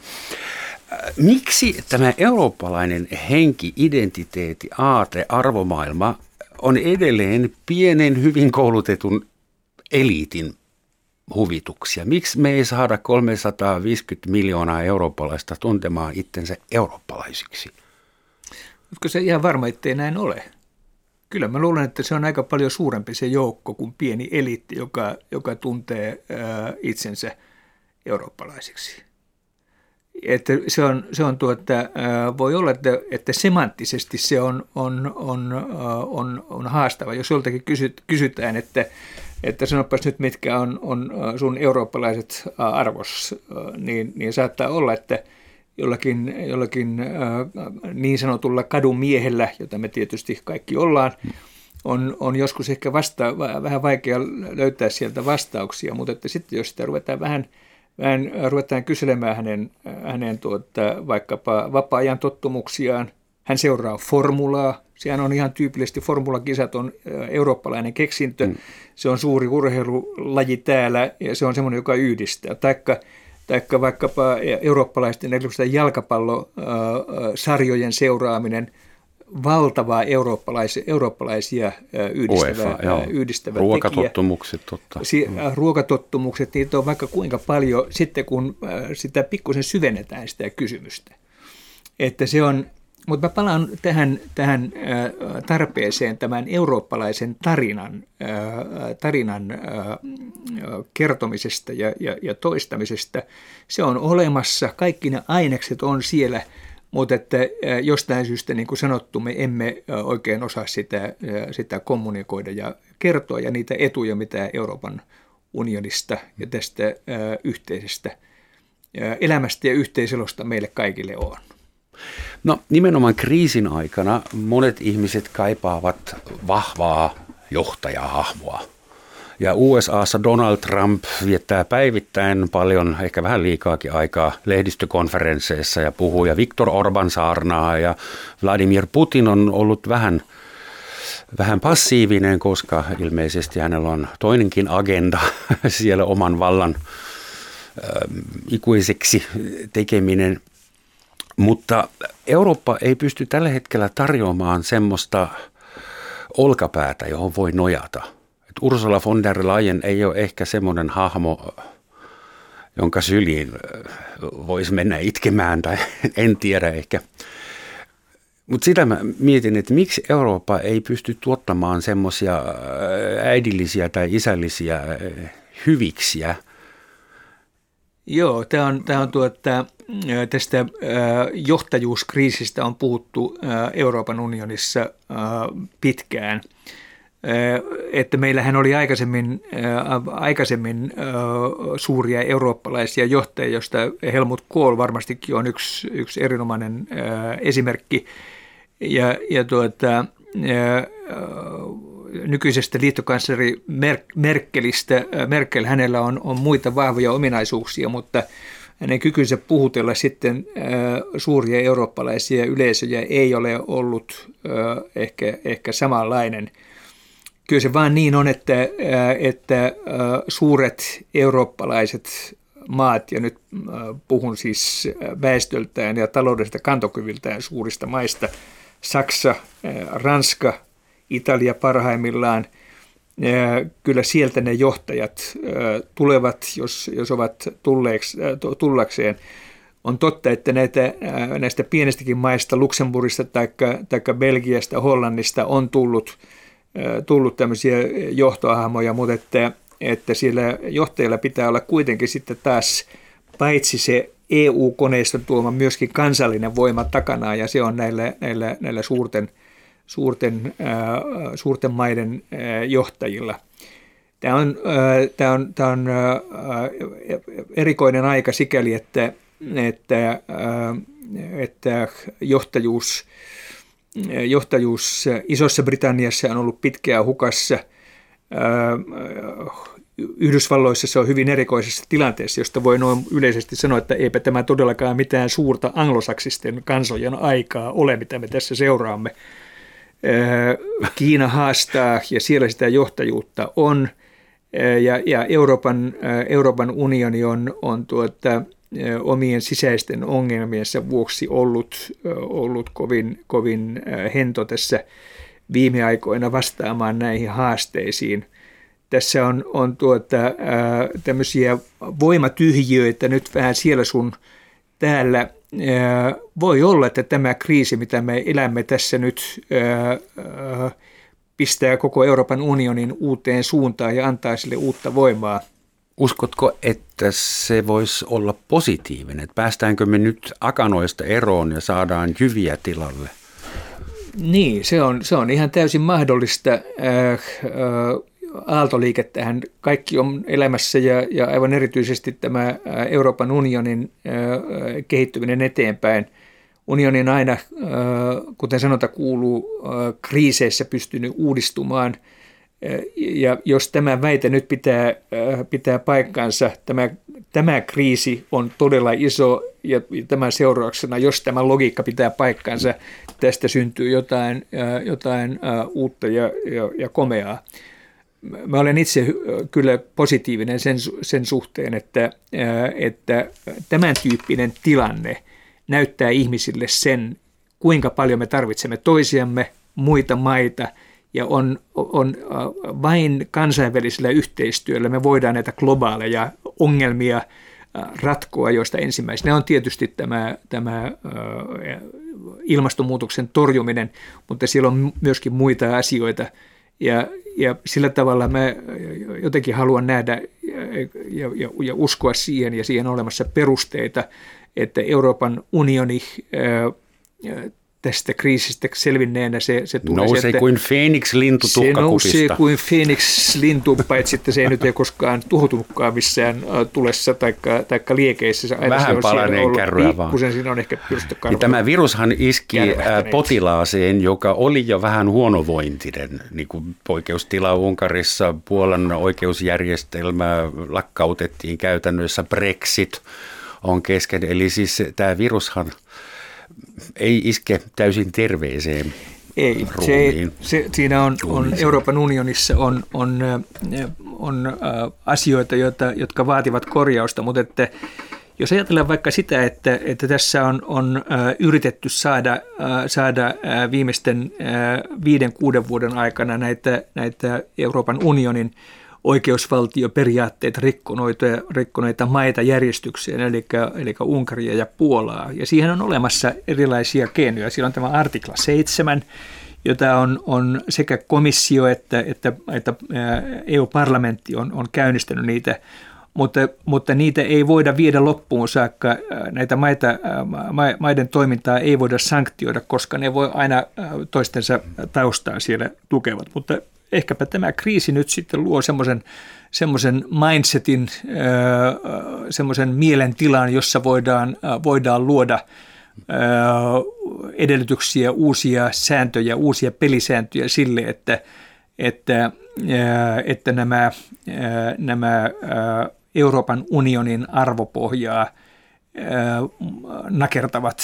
Miksi tämä eurooppalainen henki, identiteetti, aate, arvomaailma on edelleen pienen, hyvin koulutetun eliitin huvituksia? Miksi me ei saada 350 miljoonaa eurooppalaista tuntemaan itsensä eurooppalaisiksi? Oletko se ihan varma, ettei näin ole? Kyllä mä luulen, että se on aika paljon suurempi se joukko kuin pieni eliitti, joka, joka tuntee ää, itsensä eurooppalaisiksi. Että se on, se on tuota, voi olla, että, että semanttisesti se on, on, on, on, on haastava. Jos joltakin kysyt, kysytään, että, että sanopas nyt, mitkä on, on sun eurooppalaiset arvos, niin, niin saattaa olla, että jollakin, jollakin niin sanotulla kadun miehellä, jota me tietysti kaikki ollaan, on, on joskus ehkä vasta, vähän vaikea löytää sieltä vastauksia, mutta että sitten jos sitä ruvetaan vähän – vähän ruvetaan kyselemään hänen, hänen tuota, vaikkapa vapaa-ajan tottumuksiaan. Hän seuraa formulaa. Sehän on ihan tyypillisesti, formulakisat on eurooppalainen keksintö. Mm. Se on suuri urheilulaji täällä ja se on semmoinen, joka yhdistää. Taikka, taikka vaikkapa eurooppalaisten jalkapallosarjojen seuraaminen – valtavaa eurooppalaisia, eurooppalaisia yhdistävää, UEFA, yhdistävää Ruokatottumukset, totta. Si, mm. ruokatottumukset, niitä on vaikka kuinka paljon sitten, kun sitä pikkusen syvennetään sitä kysymystä. Että se on, mutta mä palaan tähän, tähän tarpeeseen tämän eurooppalaisen tarinan, tarinan kertomisesta ja, ja, ja toistamisesta. Se on olemassa, kaikki ne ainekset on siellä – mutta että jostain syystä, niin kuin sanottu, me emme oikein osaa sitä, sitä kommunikoida ja kertoa ja niitä etuja, mitä Euroopan unionista ja tästä yhteisestä elämästä ja yhteiselosta meille kaikille on. No nimenomaan kriisin aikana monet ihmiset kaipaavat vahvaa johtajahahmoa. Ja USAssa Donald Trump viettää päivittäin paljon, ehkä vähän liikaakin aikaa lehdistökonferensseissa ja puhuu. Ja Viktor Orban saarnaa ja Vladimir Putin on ollut vähän, vähän passiivinen, koska ilmeisesti hänellä on toinenkin agenda siellä oman vallan ikuiseksi tekeminen. Mutta Eurooppa ei pysty tällä hetkellä tarjoamaan semmoista olkapäätä, johon voi nojata – että Ursula von der Leyen ei ole ehkä semmoinen hahmo, jonka syliin voisi mennä itkemään tai en tiedä ehkä. Mutta sitä mä mietin, että miksi Eurooppa ei pysty tuottamaan semmoisia äidillisiä tai isällisiä hyviksiä. Joo, tämä on, tää on tuota, tästä johtajuuskriisistä on puhuttu Euroopan unionissa pitkään – että meillähän oli aikaisemmin, aikaisemmin suuria eurooppalaisia johtajia, joista Helmut Kohl varmastikin on yksi, yksi erinomainen esimerkki. Ja, ja tuota, nykyisestä liittokansleri Merkelistä, Merkel, hänellä on, on muita vahvoja ominaisuuksia, mutta hänen kykynsä puhutella sitten suuria eurooppalaisia yleisöjä ei ole ollut ehkä, ehkä samanlainen – kyllä se vaan niin on, että, että suuret eurooppalaiset maat, ja nyt puhun siis väestöltään ja taloudellisesta kantokyvyltään suurista maista, Saksa, Ranska, Italia parhaimmillaan, kyllä sieltä ne johtajat tulevat, jos, jos ovat tulleeksi, tullakseen. On totta, että näitä, näistä pienistäkin maista, Luxemburgista tai Belgiasta, Hollannista on tullut – tullut tämmöisiä johtohahmoja, mutta että, että siellä johtajilla pitää olla kuitenkin sitten taas paitsi se EU-koneiston tuoma myöskin kansallinen voima takana, ja se on näillä, näillä, näillä suurten, suurten, suurten maiden johtajilla. Tämä on, tämä on, tämä on erikoinen aika sikäli, että, että, että johtajuus, johtajuus Isossa Britanniassa on ollut pitkään hukassa. Yhdysvalloissa se on hyvin erikoisessa tilanteessa, josta voi noin yleisesti sanoa, että eipä tämä todellakaan mitään suurta anglosaksisten kansojen aikaa ole, mitä me tässä seuraamme. Kiina haastaa ja siellä sitä johtajuutta on – ja, ja Euroopan, Euroopan unioni on, on tuota, omien sisäisten ongelmiensa vuoksi ollut, ollut kovin, kovin hento tässä viime aikoina vastaamaan näihin haasteisiin. Tässä on, on tuota, tämmöisiä voimatyhjiöitä nyt vähän siellä sun täällä. Voi olla, että tämä kriisi, mitä me elämme tässä nyt, pistää koko Euroopan unionin uuteen suuntaan ja antaa sille uutta voimaa. Uskotko, että se voisi olla positiivinen? Että päästäänkö me nyt akanoista eroon ja saadaan jyviä tilalle? Niin, se on, se on ihan täysin mahdollista. Äh, äh, aaltoliikettähän kaikki on elämässä ja, ja aivan erityisesti tämä äh, Euroopan unionin äh, kehittyminen eteenpäin – Unioni on aina, kuten sanota kuuluu, kriiseissä pystynyt uudistumaan. Ja jos tämä väite nyt pitää, pitää paikkaansa, tämä, tämä kriisi on todella iso ja tämän seurauksena, jos tämä logiikka pitää paikkaansa, tästä syntyy jotain, jotain uutta ja, ja, ja komeaa. Mä olen itse kyllä positiivinen sen, sen suhteen, että, että tämän tyyppinen tilanne – näyttää ihmisille sen, kuinka paljon me tarvitsemme toisiamme, muita maita, ja on, on äh, vain kansainvälisellä yhteistyöllä me voidaan näitä globaaleja ongelmia äh, ratkoa, joista ensimmäisenä on tietysti tämä, tämä äh, ilmastonmuutoksen torjuminen, mutta siellä on myöskin muita asioita, ja, ja sillä tavalla mä jotenkin haluan nähdä ja, ja, ja uskoa siihen, ja siihen olemassa perusteita, että Euroopan unioni tästä kriisistä selvinneenä se, se tulee Nousee sieltä, kuin Phoenix-lintu Se nousee kuin Phoenix-lintu, paitsi että se ei nyt ei koskaan tuhoutunutkaan missään tulessa tai taikka liekeissä. Aina Vähän palaneen kärryä vaan. siinä on ehkä niin Tämä virushan iski potilaaseen, joka oli jo vähän huonovointinen, niin kuin poikeustila Unkarissa, Puolan oikeusjärjestelmä lakkautettiin käytännössä Brexit – on kesken. Eli siis tämä virushan ei iske täysin terveeseen ei, se, se, siinä on, on Euroopan unionissa on, on, on asioita, joita, jotka vaativat korjausta, mutta että jos ajatellaan vaikka sitä, että, että tässä on, on yritetty saada, saada viimeisten viiden, kuuden vuoden aikana näitä, näitä Euroopan unionin oikeusvaltioperiaatteita rikkoneita, rikkoneita maita järjestykseen, eli, eli Unkaria ja Puolaa. Ja siihen on olemassa erilaisia keinoja. Siellä on tämä artikla 7, jota on, on sekä komissio että, että, että EU-parlamentti on, on käynnistänyt niitä, mutta, mutta niitä ei voida viedä loppuun saakka. Näitä maita, maiden toimintaa ei voida sanktioida, koska ne voi aina toistensa taustaa siellä tukevat. Mutta ehkäpä tämä kriisi nyt sitten luo semmoisen semmoisen mindsetin, semmoisen mielentilan, jossa voidaan, voidaan luoda edellytyksiä, uusia sääntöjä, uusia pelisääntöjä sille, että, että, että nämä, nämä Euroopan unionin arvopohjaa nakertavat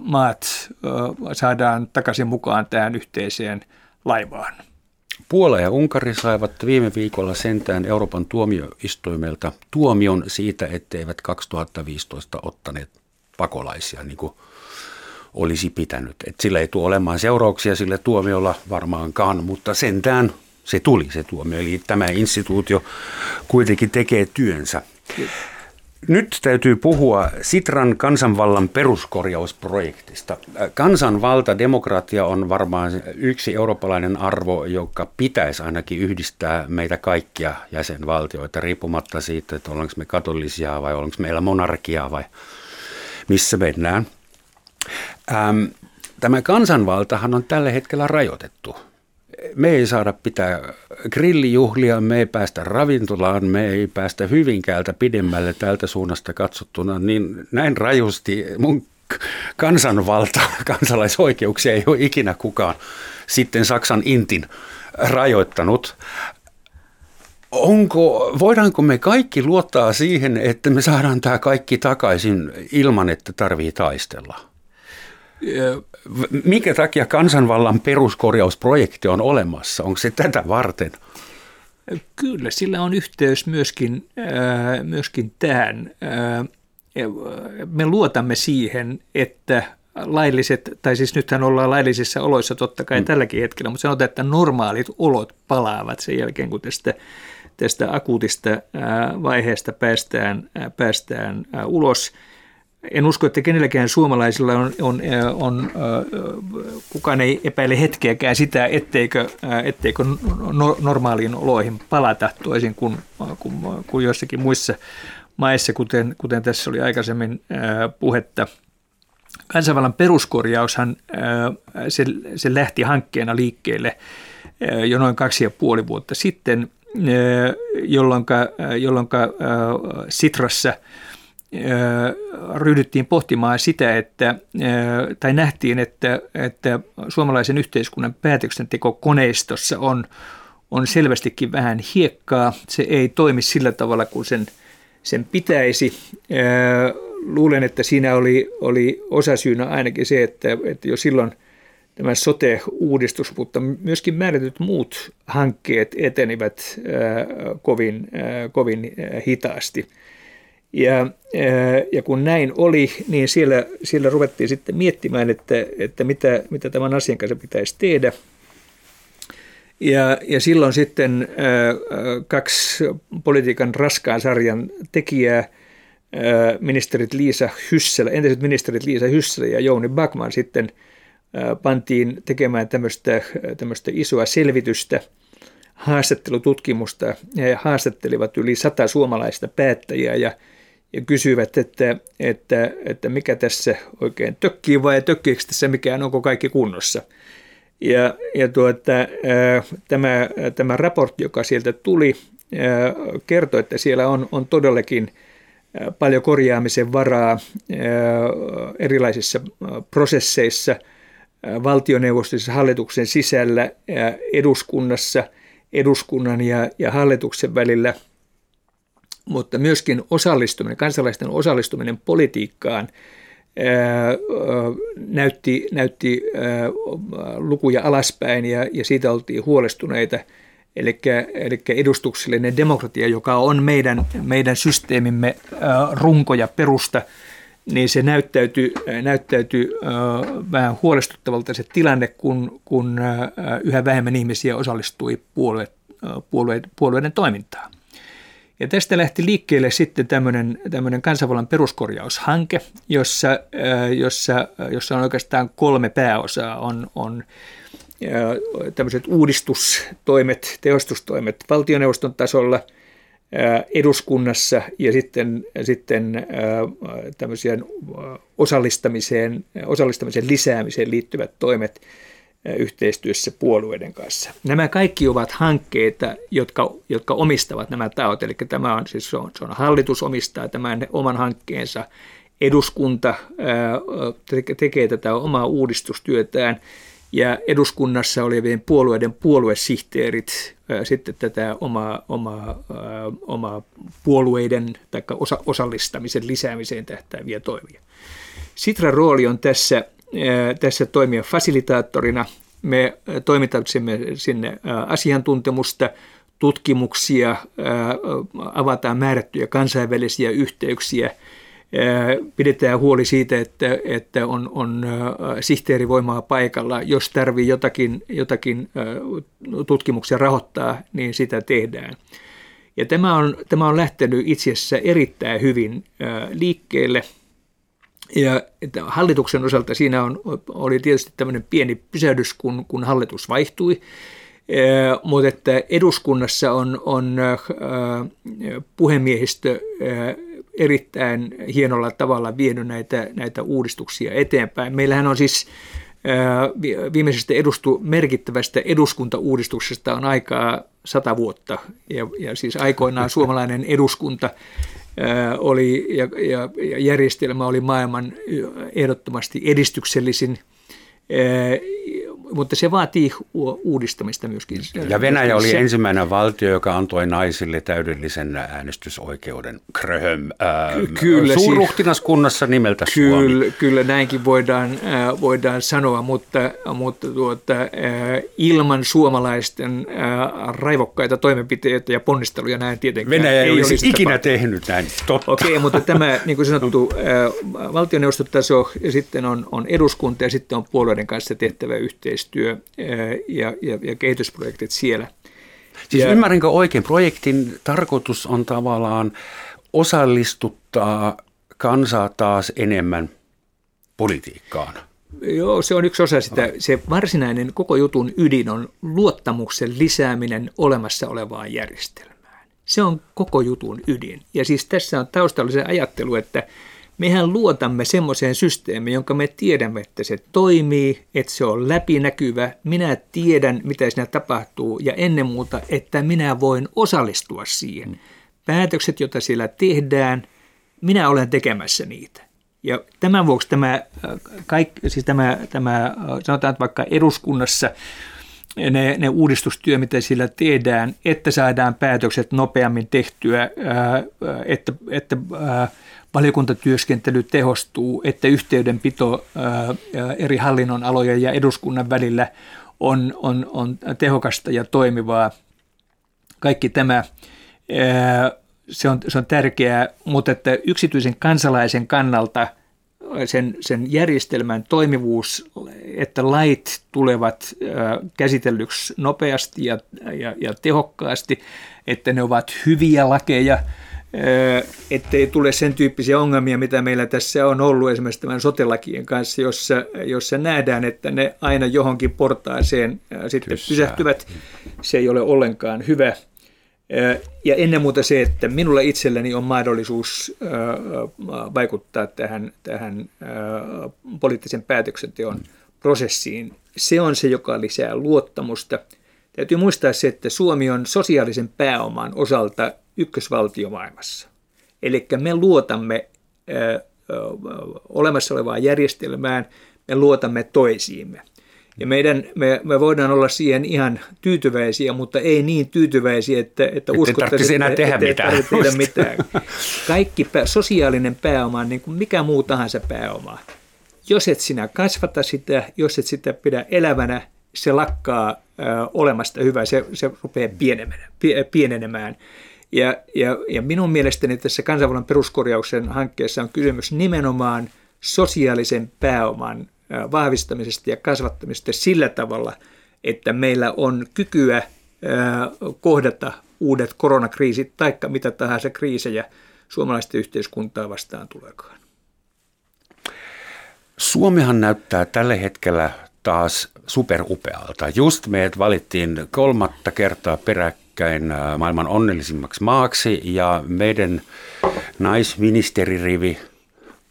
maat saadaan takaisin mukaan tähän yhteiseen – laivaan. Puola ja Unkari saivat viime viikolla sentään Euroopan tuomioistuimelta tuomion siitä, etteivät 2015 ottaneet pakolaisia niin kuin olisi pitänyt. Et sillä ei tule olemaan seurauksia sille tuomiolla varmaankaan, mutta sentään se tuli se tuomio. Eli tämä instituutio kuitenkin tekee työnsä. Nyt täytyy puhua Sitran kansanvallan peruskorjausprojektista. Kansanvalta, demokratia on varmaan yksi eurooppalainen arvo, joka pitäisi ainakin yhdistää meitä kaikkia jäsenvaltioita, riippumatta siitä, että ollaanko me katolisia vai ollaanko meillä monarkiaa vai missä mennään. Tämä kansanvaltahan on tällä hetkellä rajoitettu me ei saada pitää grillijuhlia, me ei päästä ravintolaan, me ei päästä Hyvinkäältä pidemmälle tältä suunnasta katsottuna, niin näin rajusti mun kansanvalta, kansalaisoikeuksia ei ole ikinä kukaan sitten Saksan intin rajoittanut. Onko, voidaanko me kaikki luottaa siihen, että me saadaan tämä kaikki takaisin ilman, että tarvii taistella? Mikä takia kansanvallan peruskorjausprojekti on olemassa? Onko se tätä varten? Kyllä, sillä on yhteys myöskin, äh, myöskin tähän. Äh, me luotamme siihen, että lailliset, tai siis nythän ollaan laillisissa oloissa totta kai mm. tälläkin hetkellä, mutta sanotaan, että normaalit olot palaavat sen jälkeen, kun tästä, tästä akuutista vaiheesta päästään, päästään ulos. En usko, että kenelläkään suomalaisilla on, on, on, kukaan ei epäile hetkeäkään sitä, etteikö, etteikö normaaliin oloihin palata toisin kuin, kuin, kuin jossakin muissa maissa, kuten, kuten tässä oli aikaisemmin puhetta – kansanvallan peruskorjaushan se, se lähti hankkeena liikkeelle jo noin kaksi ja puoli vuotta sitten, jolloin Sitrassa ryhdyttiin pohtimaan sitä, että, tai nähtiin, että, että suomalaisen yhteiskunnan päätöksentekokoneistossa on, on selvästikin vähän hiekkaa. Se ei toimi sillä tavalla kuin sen, sen pitäisi luulen, että siinä oli, oli osasyynä ainakin se, että, että jo silloin tämä sote-uudistus, mutta myöskin määrätyt muut hankkeet etenivät kovin, kovin hitaasti. Ja, ää, ja kun näin oli, niin siellä, siellä ruvettiin sitten miettimään, että, että mitä, mitä tämän asian kanssa pitäisi tehdä. Ja, ja silloin sitten ää, kaksi politiikan raskaan sarjan tekijää – ministerit Liisa Hyssälä, entiset ministerit Liisa Hyssälä ja Jouni Backman sitten pantiin tekemään tämmöistä, tämmöistä isoa selvitystä, haastattelututkimusta ja he haastattelivat yli sata suomalaista päättäjää ja, ja kysyivät, että, että, että mikä tässä oikein tökkii vai tökkiikö tässä mikään, onko kaikki kunnossa. Ja, ja tuota, tämä, tämä raportti, joka sieltä tuli, kertoi, että siellä on, on todellakin – paljon korjaamisen varaa erilaisissa prosesseissa, valtioneuvostossa, hallituksen sisällä, eduskunnassa, eduskunnan ja, ja hallituksen välillä, mutta myöskin osallistuminen, kansalaisten osallistuminen politiikkaan näytti, näytti lukuja alaspäin ja, ja siitä oltiin huolestuneita – Eli, eli edustuksellinen demokratia, joka on meidän, meidän systeemimme runko ja perusta, niin se näyttäytyy, näyttäytyy vähän huolestuttavalta se tilanne, kun, kun yhä vähemmän ihmisiä osallistui puolue, puolue, puolueiden toimintaan. Ja tästä lähti liikkeelle sitten tämmöinen, tämmöinen kansanvallan peruskorjaushanke, jossa, jossa, jossa on oikeastaan kolme pääosaa. On, on tämmöiset uudistustoimet, teostustoimet valtioneuvoston tasolla, eduskunnassa ja sitten, sitten tämmöisiä osallistamiseen, osallistamisen lisäämiseen liittyvät toimet yhteistyössä puolueiden kanssa. Nämä kaikki ovat hankkeita, jotka, jotka omistavat nämä taot, eli tämä on, siis se on, se on hallitus omistaa tämän oman hankkeensa, eduskunta tekee tätä omaa uudistustyötään – ja eduskunnassa olevien puolueiden puoluesihteerit sitten tätä omaa, omaa, omaa puolueiden tai osa, osallistamisen lisäämiseen tähtääviä toimia. Sitran rooli on tässä, tässä toimia fasilitaattorina. Me toimitamme sinne asiantuntemusta, tutkimuksia, avataan määrättyjä kansainvälisiä yhteyksiä – pidetään huoli siitä, että, että on, on sihteerivoimaa paikalla. Jos tarvii jotakin, jotakin tutkimuksia rahoittaa, niin sitä tehdään. Ja tämä on, tämä on lähtenyt itse asiassa erittäin hyvin liikkeelle. Ja että hallituksen osalta siinä on, oli tietysti tämmöinen pieni pysähdys, kun, kun hallitus vaihtui. Mutta että eduskunnassa on, on puhemiehistö erittäin hienolla tavalla vienyt näitä, näitä uudistuksia eteenpäin. Meillähän on siis viimeisestä edustu, merkittävästä eduskuntauudistuksesta on aikaa sata vuotta. Ja, ja siis aikoinaan suomalainen eduskunta oli ja, ja, ja järjestelmä oli maailman ehdottomasti edistyksellisin mutta se vaatii uudistamista myöskin. Ja Venäjä oli se, ensimmäinen valtio, joka antoi naisille täydellisen äänestysoikeuden. Kröhöm, ää, kyllä, suurruhtinaskunnassa nimeltä kyllä, Suomi. Kyllä näinkin voidaan, äh, voidaan sanoa, mutta, mutta tuota, äh, ilman suomalaisten äh, raivokkaita toimenpiteitä ja ponnisteluja näin tietenkään Venäjä ei, olisi ikinä tapa. tehnyt näin, totta. Okei, mutta tämä, niin kuin sanottu, äh, valtioneuvostotaso ja sitten on, on eduskunta ja sitten on puolueiden kanssa tehtävä yhteistyö yhteistyö ja, ja, ja kehitysprojektit siellä. Siis ja, ymmärränkö oikein, projektin tarkoitus on tavallaan osallistuttaa kansaa taas enemmän politiikkaan? Joo, se on yksi osa sitä. Se varsinainen koko jutun ydin on luottamuksen lisääminen olemassa olevaan järjestelmään. Se on koko jutun ydin. Ja siis tässä on taustalla se ajattelu, että mehän luotamme semmoiseen systeemiin, jonka me tiedämme, että se toimii, että se on läpinäkyvä, minä tiedän, mitä siinä tapahtuu ja ennen muuta, että minä voin osallistua siihen. Mm. Päätökset, joita siellä tehdään, minä olen tekemässä niitä. Ja tämän vuoksi tämä, äh, kaikki, siis tämä, tämä äh, sanotaan että vaikka eduskunnassa ne, ne uudistustyö, mitä sillä tehdään, että saadaan päätökset nopeammin tehtyä, äh, että, että valiokuntatyöskentely tehostuu, että yhteydenpito eri hallinnon alojen ja eduskunnan välillä on, on, on tehokasta ja toimivaa. Kaikki tämä se on, se on tärkeää, mutta että yksityisen kansalaisen kannalta sen, sen järjestelmän toimivuus, että lait tulevat käsitellyksi nopeasti ja, ja, ja tehokkaasti, että ne ovat hyviä lakeja – ettei tule sen tyyppisiä ongelmia, mitä meillä tässä on ollut esimerkiksi tämän sotelakien kanssa, jossa, jossa nähdään, että ne aina johonkin portaaseen sitten Kyssää. pysähtyvät. Se ei ole ollenkaan hyvä. Ja ennen muuta se, että minulla itselläni on mahdollisuus vaikuttaa tähän, tähän poliittisen päätöksenteon prosessiin. Se on se, joka lisää luottamusta. Täytyy muistaa se, että Suomi on sosiaalisen pääoman osalta ykkösvaltio maailmassa. Eli me luotamme ö, ö, olemassa olevaan järjestelmään, me luotamme toisiimme. Ja meidän, me, me voidaan olla siihen ihan tyytyväisiä, mutta ei niin tyytyväisiä, että, että uskottaisiin, enää tehdä että mitään. tehdä mitään. Kaikki pää, sosiaalinen pääoma on niin kuin mikä muu tahansa pääoma. Jos et sinä kasvata sitä, jos et sitä pidä elävänä, se lakkaa ö, olemasta hyvää, se, se rupeaa pienenemään. pienenemään. Ja, ja, ja minun mielestäni tässä kansanvallan peruskorjauksen hankkeessa on kysymys nimenomaan sosiaalisen pääoman vahvistamisesta ja kasvattamisesta sillä tavalla, että meillä on kykyä kohdata uudet koronakriisit tai mitä tahansa kriisejä suomalaisten yhteiskuntaa vastaan tuleekaan. Suomihan näyttää tällä hetkellä taas superupealta. Just meidät valittiin kolmatta kertaa perä, peräkkäin äh, maailman onnellisimmaksi maaksi. Ja meidän naisministeririvi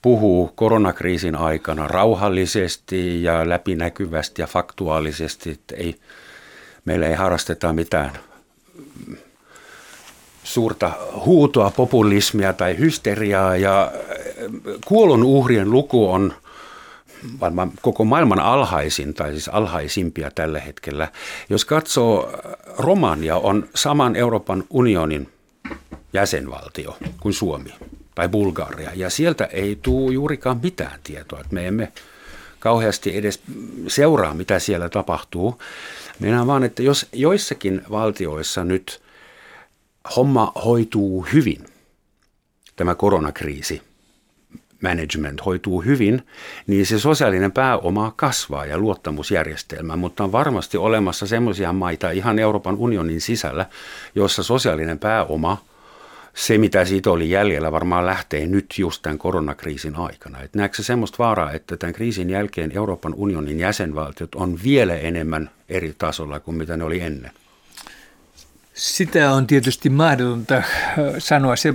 puhuu koronakriisin aikana rauhallisesti ja läpinäkyvästi ja faktuaalisesti, että ei, meillä ei harrasteta mitään suurta huutoa, populismia tai hysteriaa. Ja äh, kuolon uhrien luku on varmaan koko maailman alhaisin, tai siis alhaisimpia tällä hetkellä. Jos katsoo, Romania on saman Euroopan unionin jäsenvaltio kuin Suomi tai Bulgaria, ja sieltä ei tule juurikaan mitään tietoa, että me emme kauheasti edes seuraa, mitä siellä tapahtuu. Meinaan vaan, että jos joissakin valtioissa nyt homma hoituu hyvin, tämä koronakriisi – management hoituu hyvin, niin se sosiaalinen pääoma kasvaa ja luottamusjärjestelmä, mutta on varmasti olemassa semmoisia maita ihan Euroopan unionin sisällä, jossa sosiaalinen pääoma, se mitä siitä oli jäljellä, varmaan lähtee nyt just tämän koronakriisin aikana. Et näetkö se semmoista vaaraa, että tämän kriisin jälkeen Euroopan unionin jäsenvaltiot on vielä enemmän eri tasolla kuin mitä ne oli ennen? Sitä on tietysti mahdotonta sanoa. Se,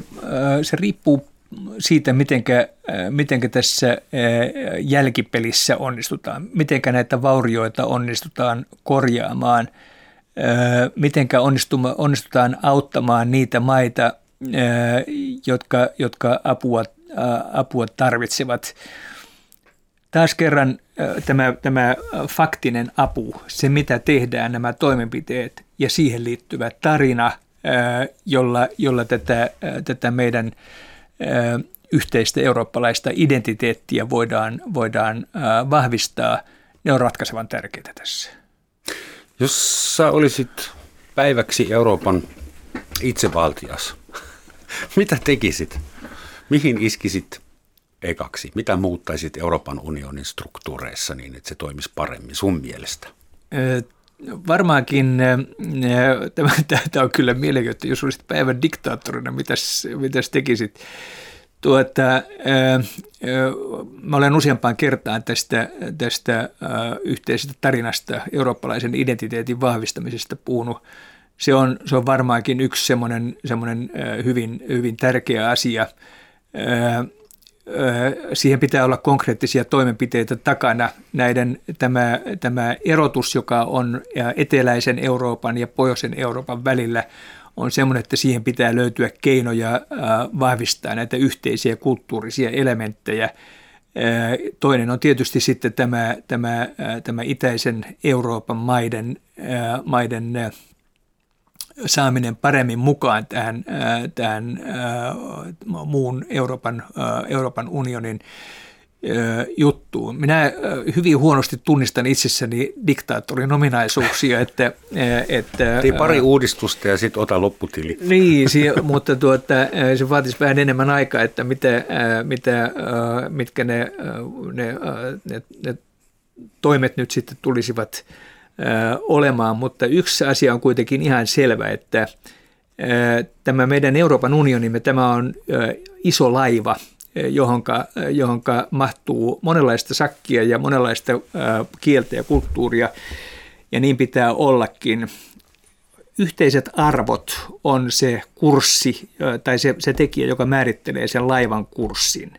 se riippuu siitä, mitenkä, mitenkä tässä jälkipelissä onnistutaan, mitenkä näitä vaurioita onnistutaan korjaamaan, mitenkä onnistutaan auttamaan niitä maita, jotka, jotka apua, apua tarvitsevat. Taas kerran tämä, tämä faktinen apu, se mitä tehdään, nämä toimenpiteet ja siihen liittyvä tarina, jolla, jolla tätä, tätä meidän yhteistä eurooppalaista identiteettiä voidaan, voidaan vahvistaa, ne on ratkaisevan tärkeitä tässä. Jos sä olisit päiväksi Euroopan itsevaltias, mitä tekisit? Mihin iskisit ekaksi? Mitä muuttaisit Euroopan unionin struktuureissa niin, että se toimisi paremmin sun mielestä? Varmaankin tämä, tämä on kyllä mielenkiintoista, jos olisit päivän diktaattorina, mitäs, mitäs tekisit? Tuota, mä olen useampaan kertaan tästä, tästä yhteisestä tarinasta eurooppalaisen identiteetin vahvistamisesta puhunut. Se on, se on varmaankin yksi semmoinen, semmoinen hyvin, hyvin tärkeä asia siihen pitää olla konkreettisia toimenpiteitä takana. Näiden, tämä, tämä erotus, joka on eteläisen Euroopan ja pohjoisen Euroopan välillä, on semmoinen, että siihen pitää löytyä keinoja vahvistaa näitä yhteisiä kulttuurisia elementtejä. Toinen on tietysti sitten tämä, tämä, tämä itäisen Euroopan maiden, maiden saaminen paremmin mukaan tähän, tähän muun Euroopan, Euroopan unionin juttuun. Minä hyvin huonosti tunnistan itsessäni diktaattorin ominaisuuksia, että... että Tee pari uudistusta ja sitten ota lopputili. Niin, mutta tuota, se vaatisi vähän enemmän aikaa, että mitä, mitä, mitkä ne, ne, ne, ne toimet nyt sitten tulisivat olemaan, mutta yksi asia on kuitenkin ihan selvä, että tämä meidän Euroopan unionimme, tämä on iso laiva, johonka, johonka mahtuu monenlaista sakkia ja monenlaista kieltä ja kulttuuria, ja niin pitää ollakin. Yhteiset arvot on se kurssi tai se, se tekijä, joka määrittelee sen laivan kurssin.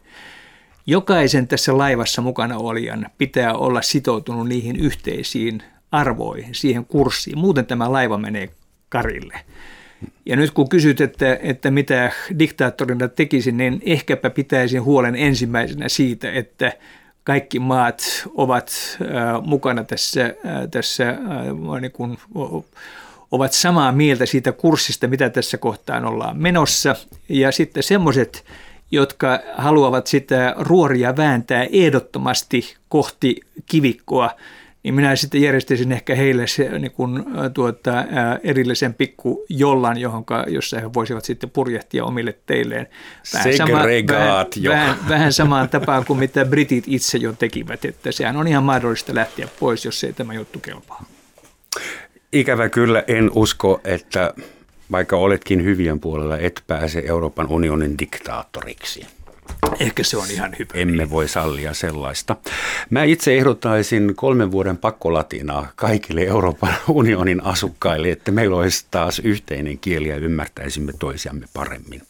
Jokaisen tässä laivassa mukana olijan pitää olla sitoutunut niihin yhteisiin arvoihin, siihen kurssiin. Muuten tämä laiva menee karille. Ja nyt kun kysyt, että, että mitä diktaattorina tekisin, niin ehkäpä pitäisin huolen ensimmäisenä siitä, että kaikki maat ovat äh, mukana tässä, äh, tässä äh, niin kuin, ovat samaa mieltä siitä kurssista, mitä tässä kohtaan ollaan menossa. Ja sitten semmoiset, jotka haluavat sitä ruoria vääntää ehdottomasti kohti kivikkoa, niin minä sitten järjestäisin ehkä heille se, niin kuin, tuota, erillisen pikku jollan, johonka, jossa he voisivat sitten purjehtia omille teilleen. Vähän, sama, vähän, vähän, vähän samaan tapaan kuin mitä britit itse jo tekivät, että sehän on ihan mahdollista lähteä pois, jos ei tämä juttu kelpaa. Ikävä kyllä en usko, että vaikka oletkin hyvien puolella, et pääse Euroopan unionin diktaattoriksi. Ehkä se on ihan hyvä. Emme voi sallia sellaista. Mä itse ehdottaisin kolmen vuoden pakkolatinaa kaikille Euroopan unionin asukkaille, että meillä olisi taas yhteinen kieli ja ymmärtäisimme toisiamme paremmin.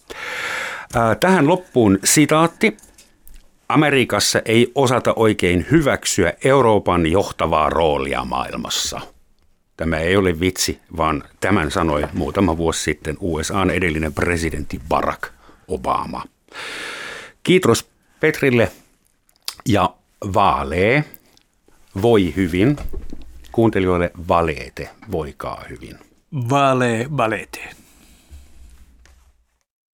Tähän loppuun sitaatti. Amerikassa ei osata oikein hyväksyä Euroopan johtavaa roolia maailmassa. Tämä ei ole vitsi, vaan tämän sanoi muutama vuosi sitten USAn edellinen presidentti Barack Obama. Kiitos Petrille ja Vaalee. Voi hyvin. Kuuntelijoille Valeete, voikaa hyvin. Vale, valete.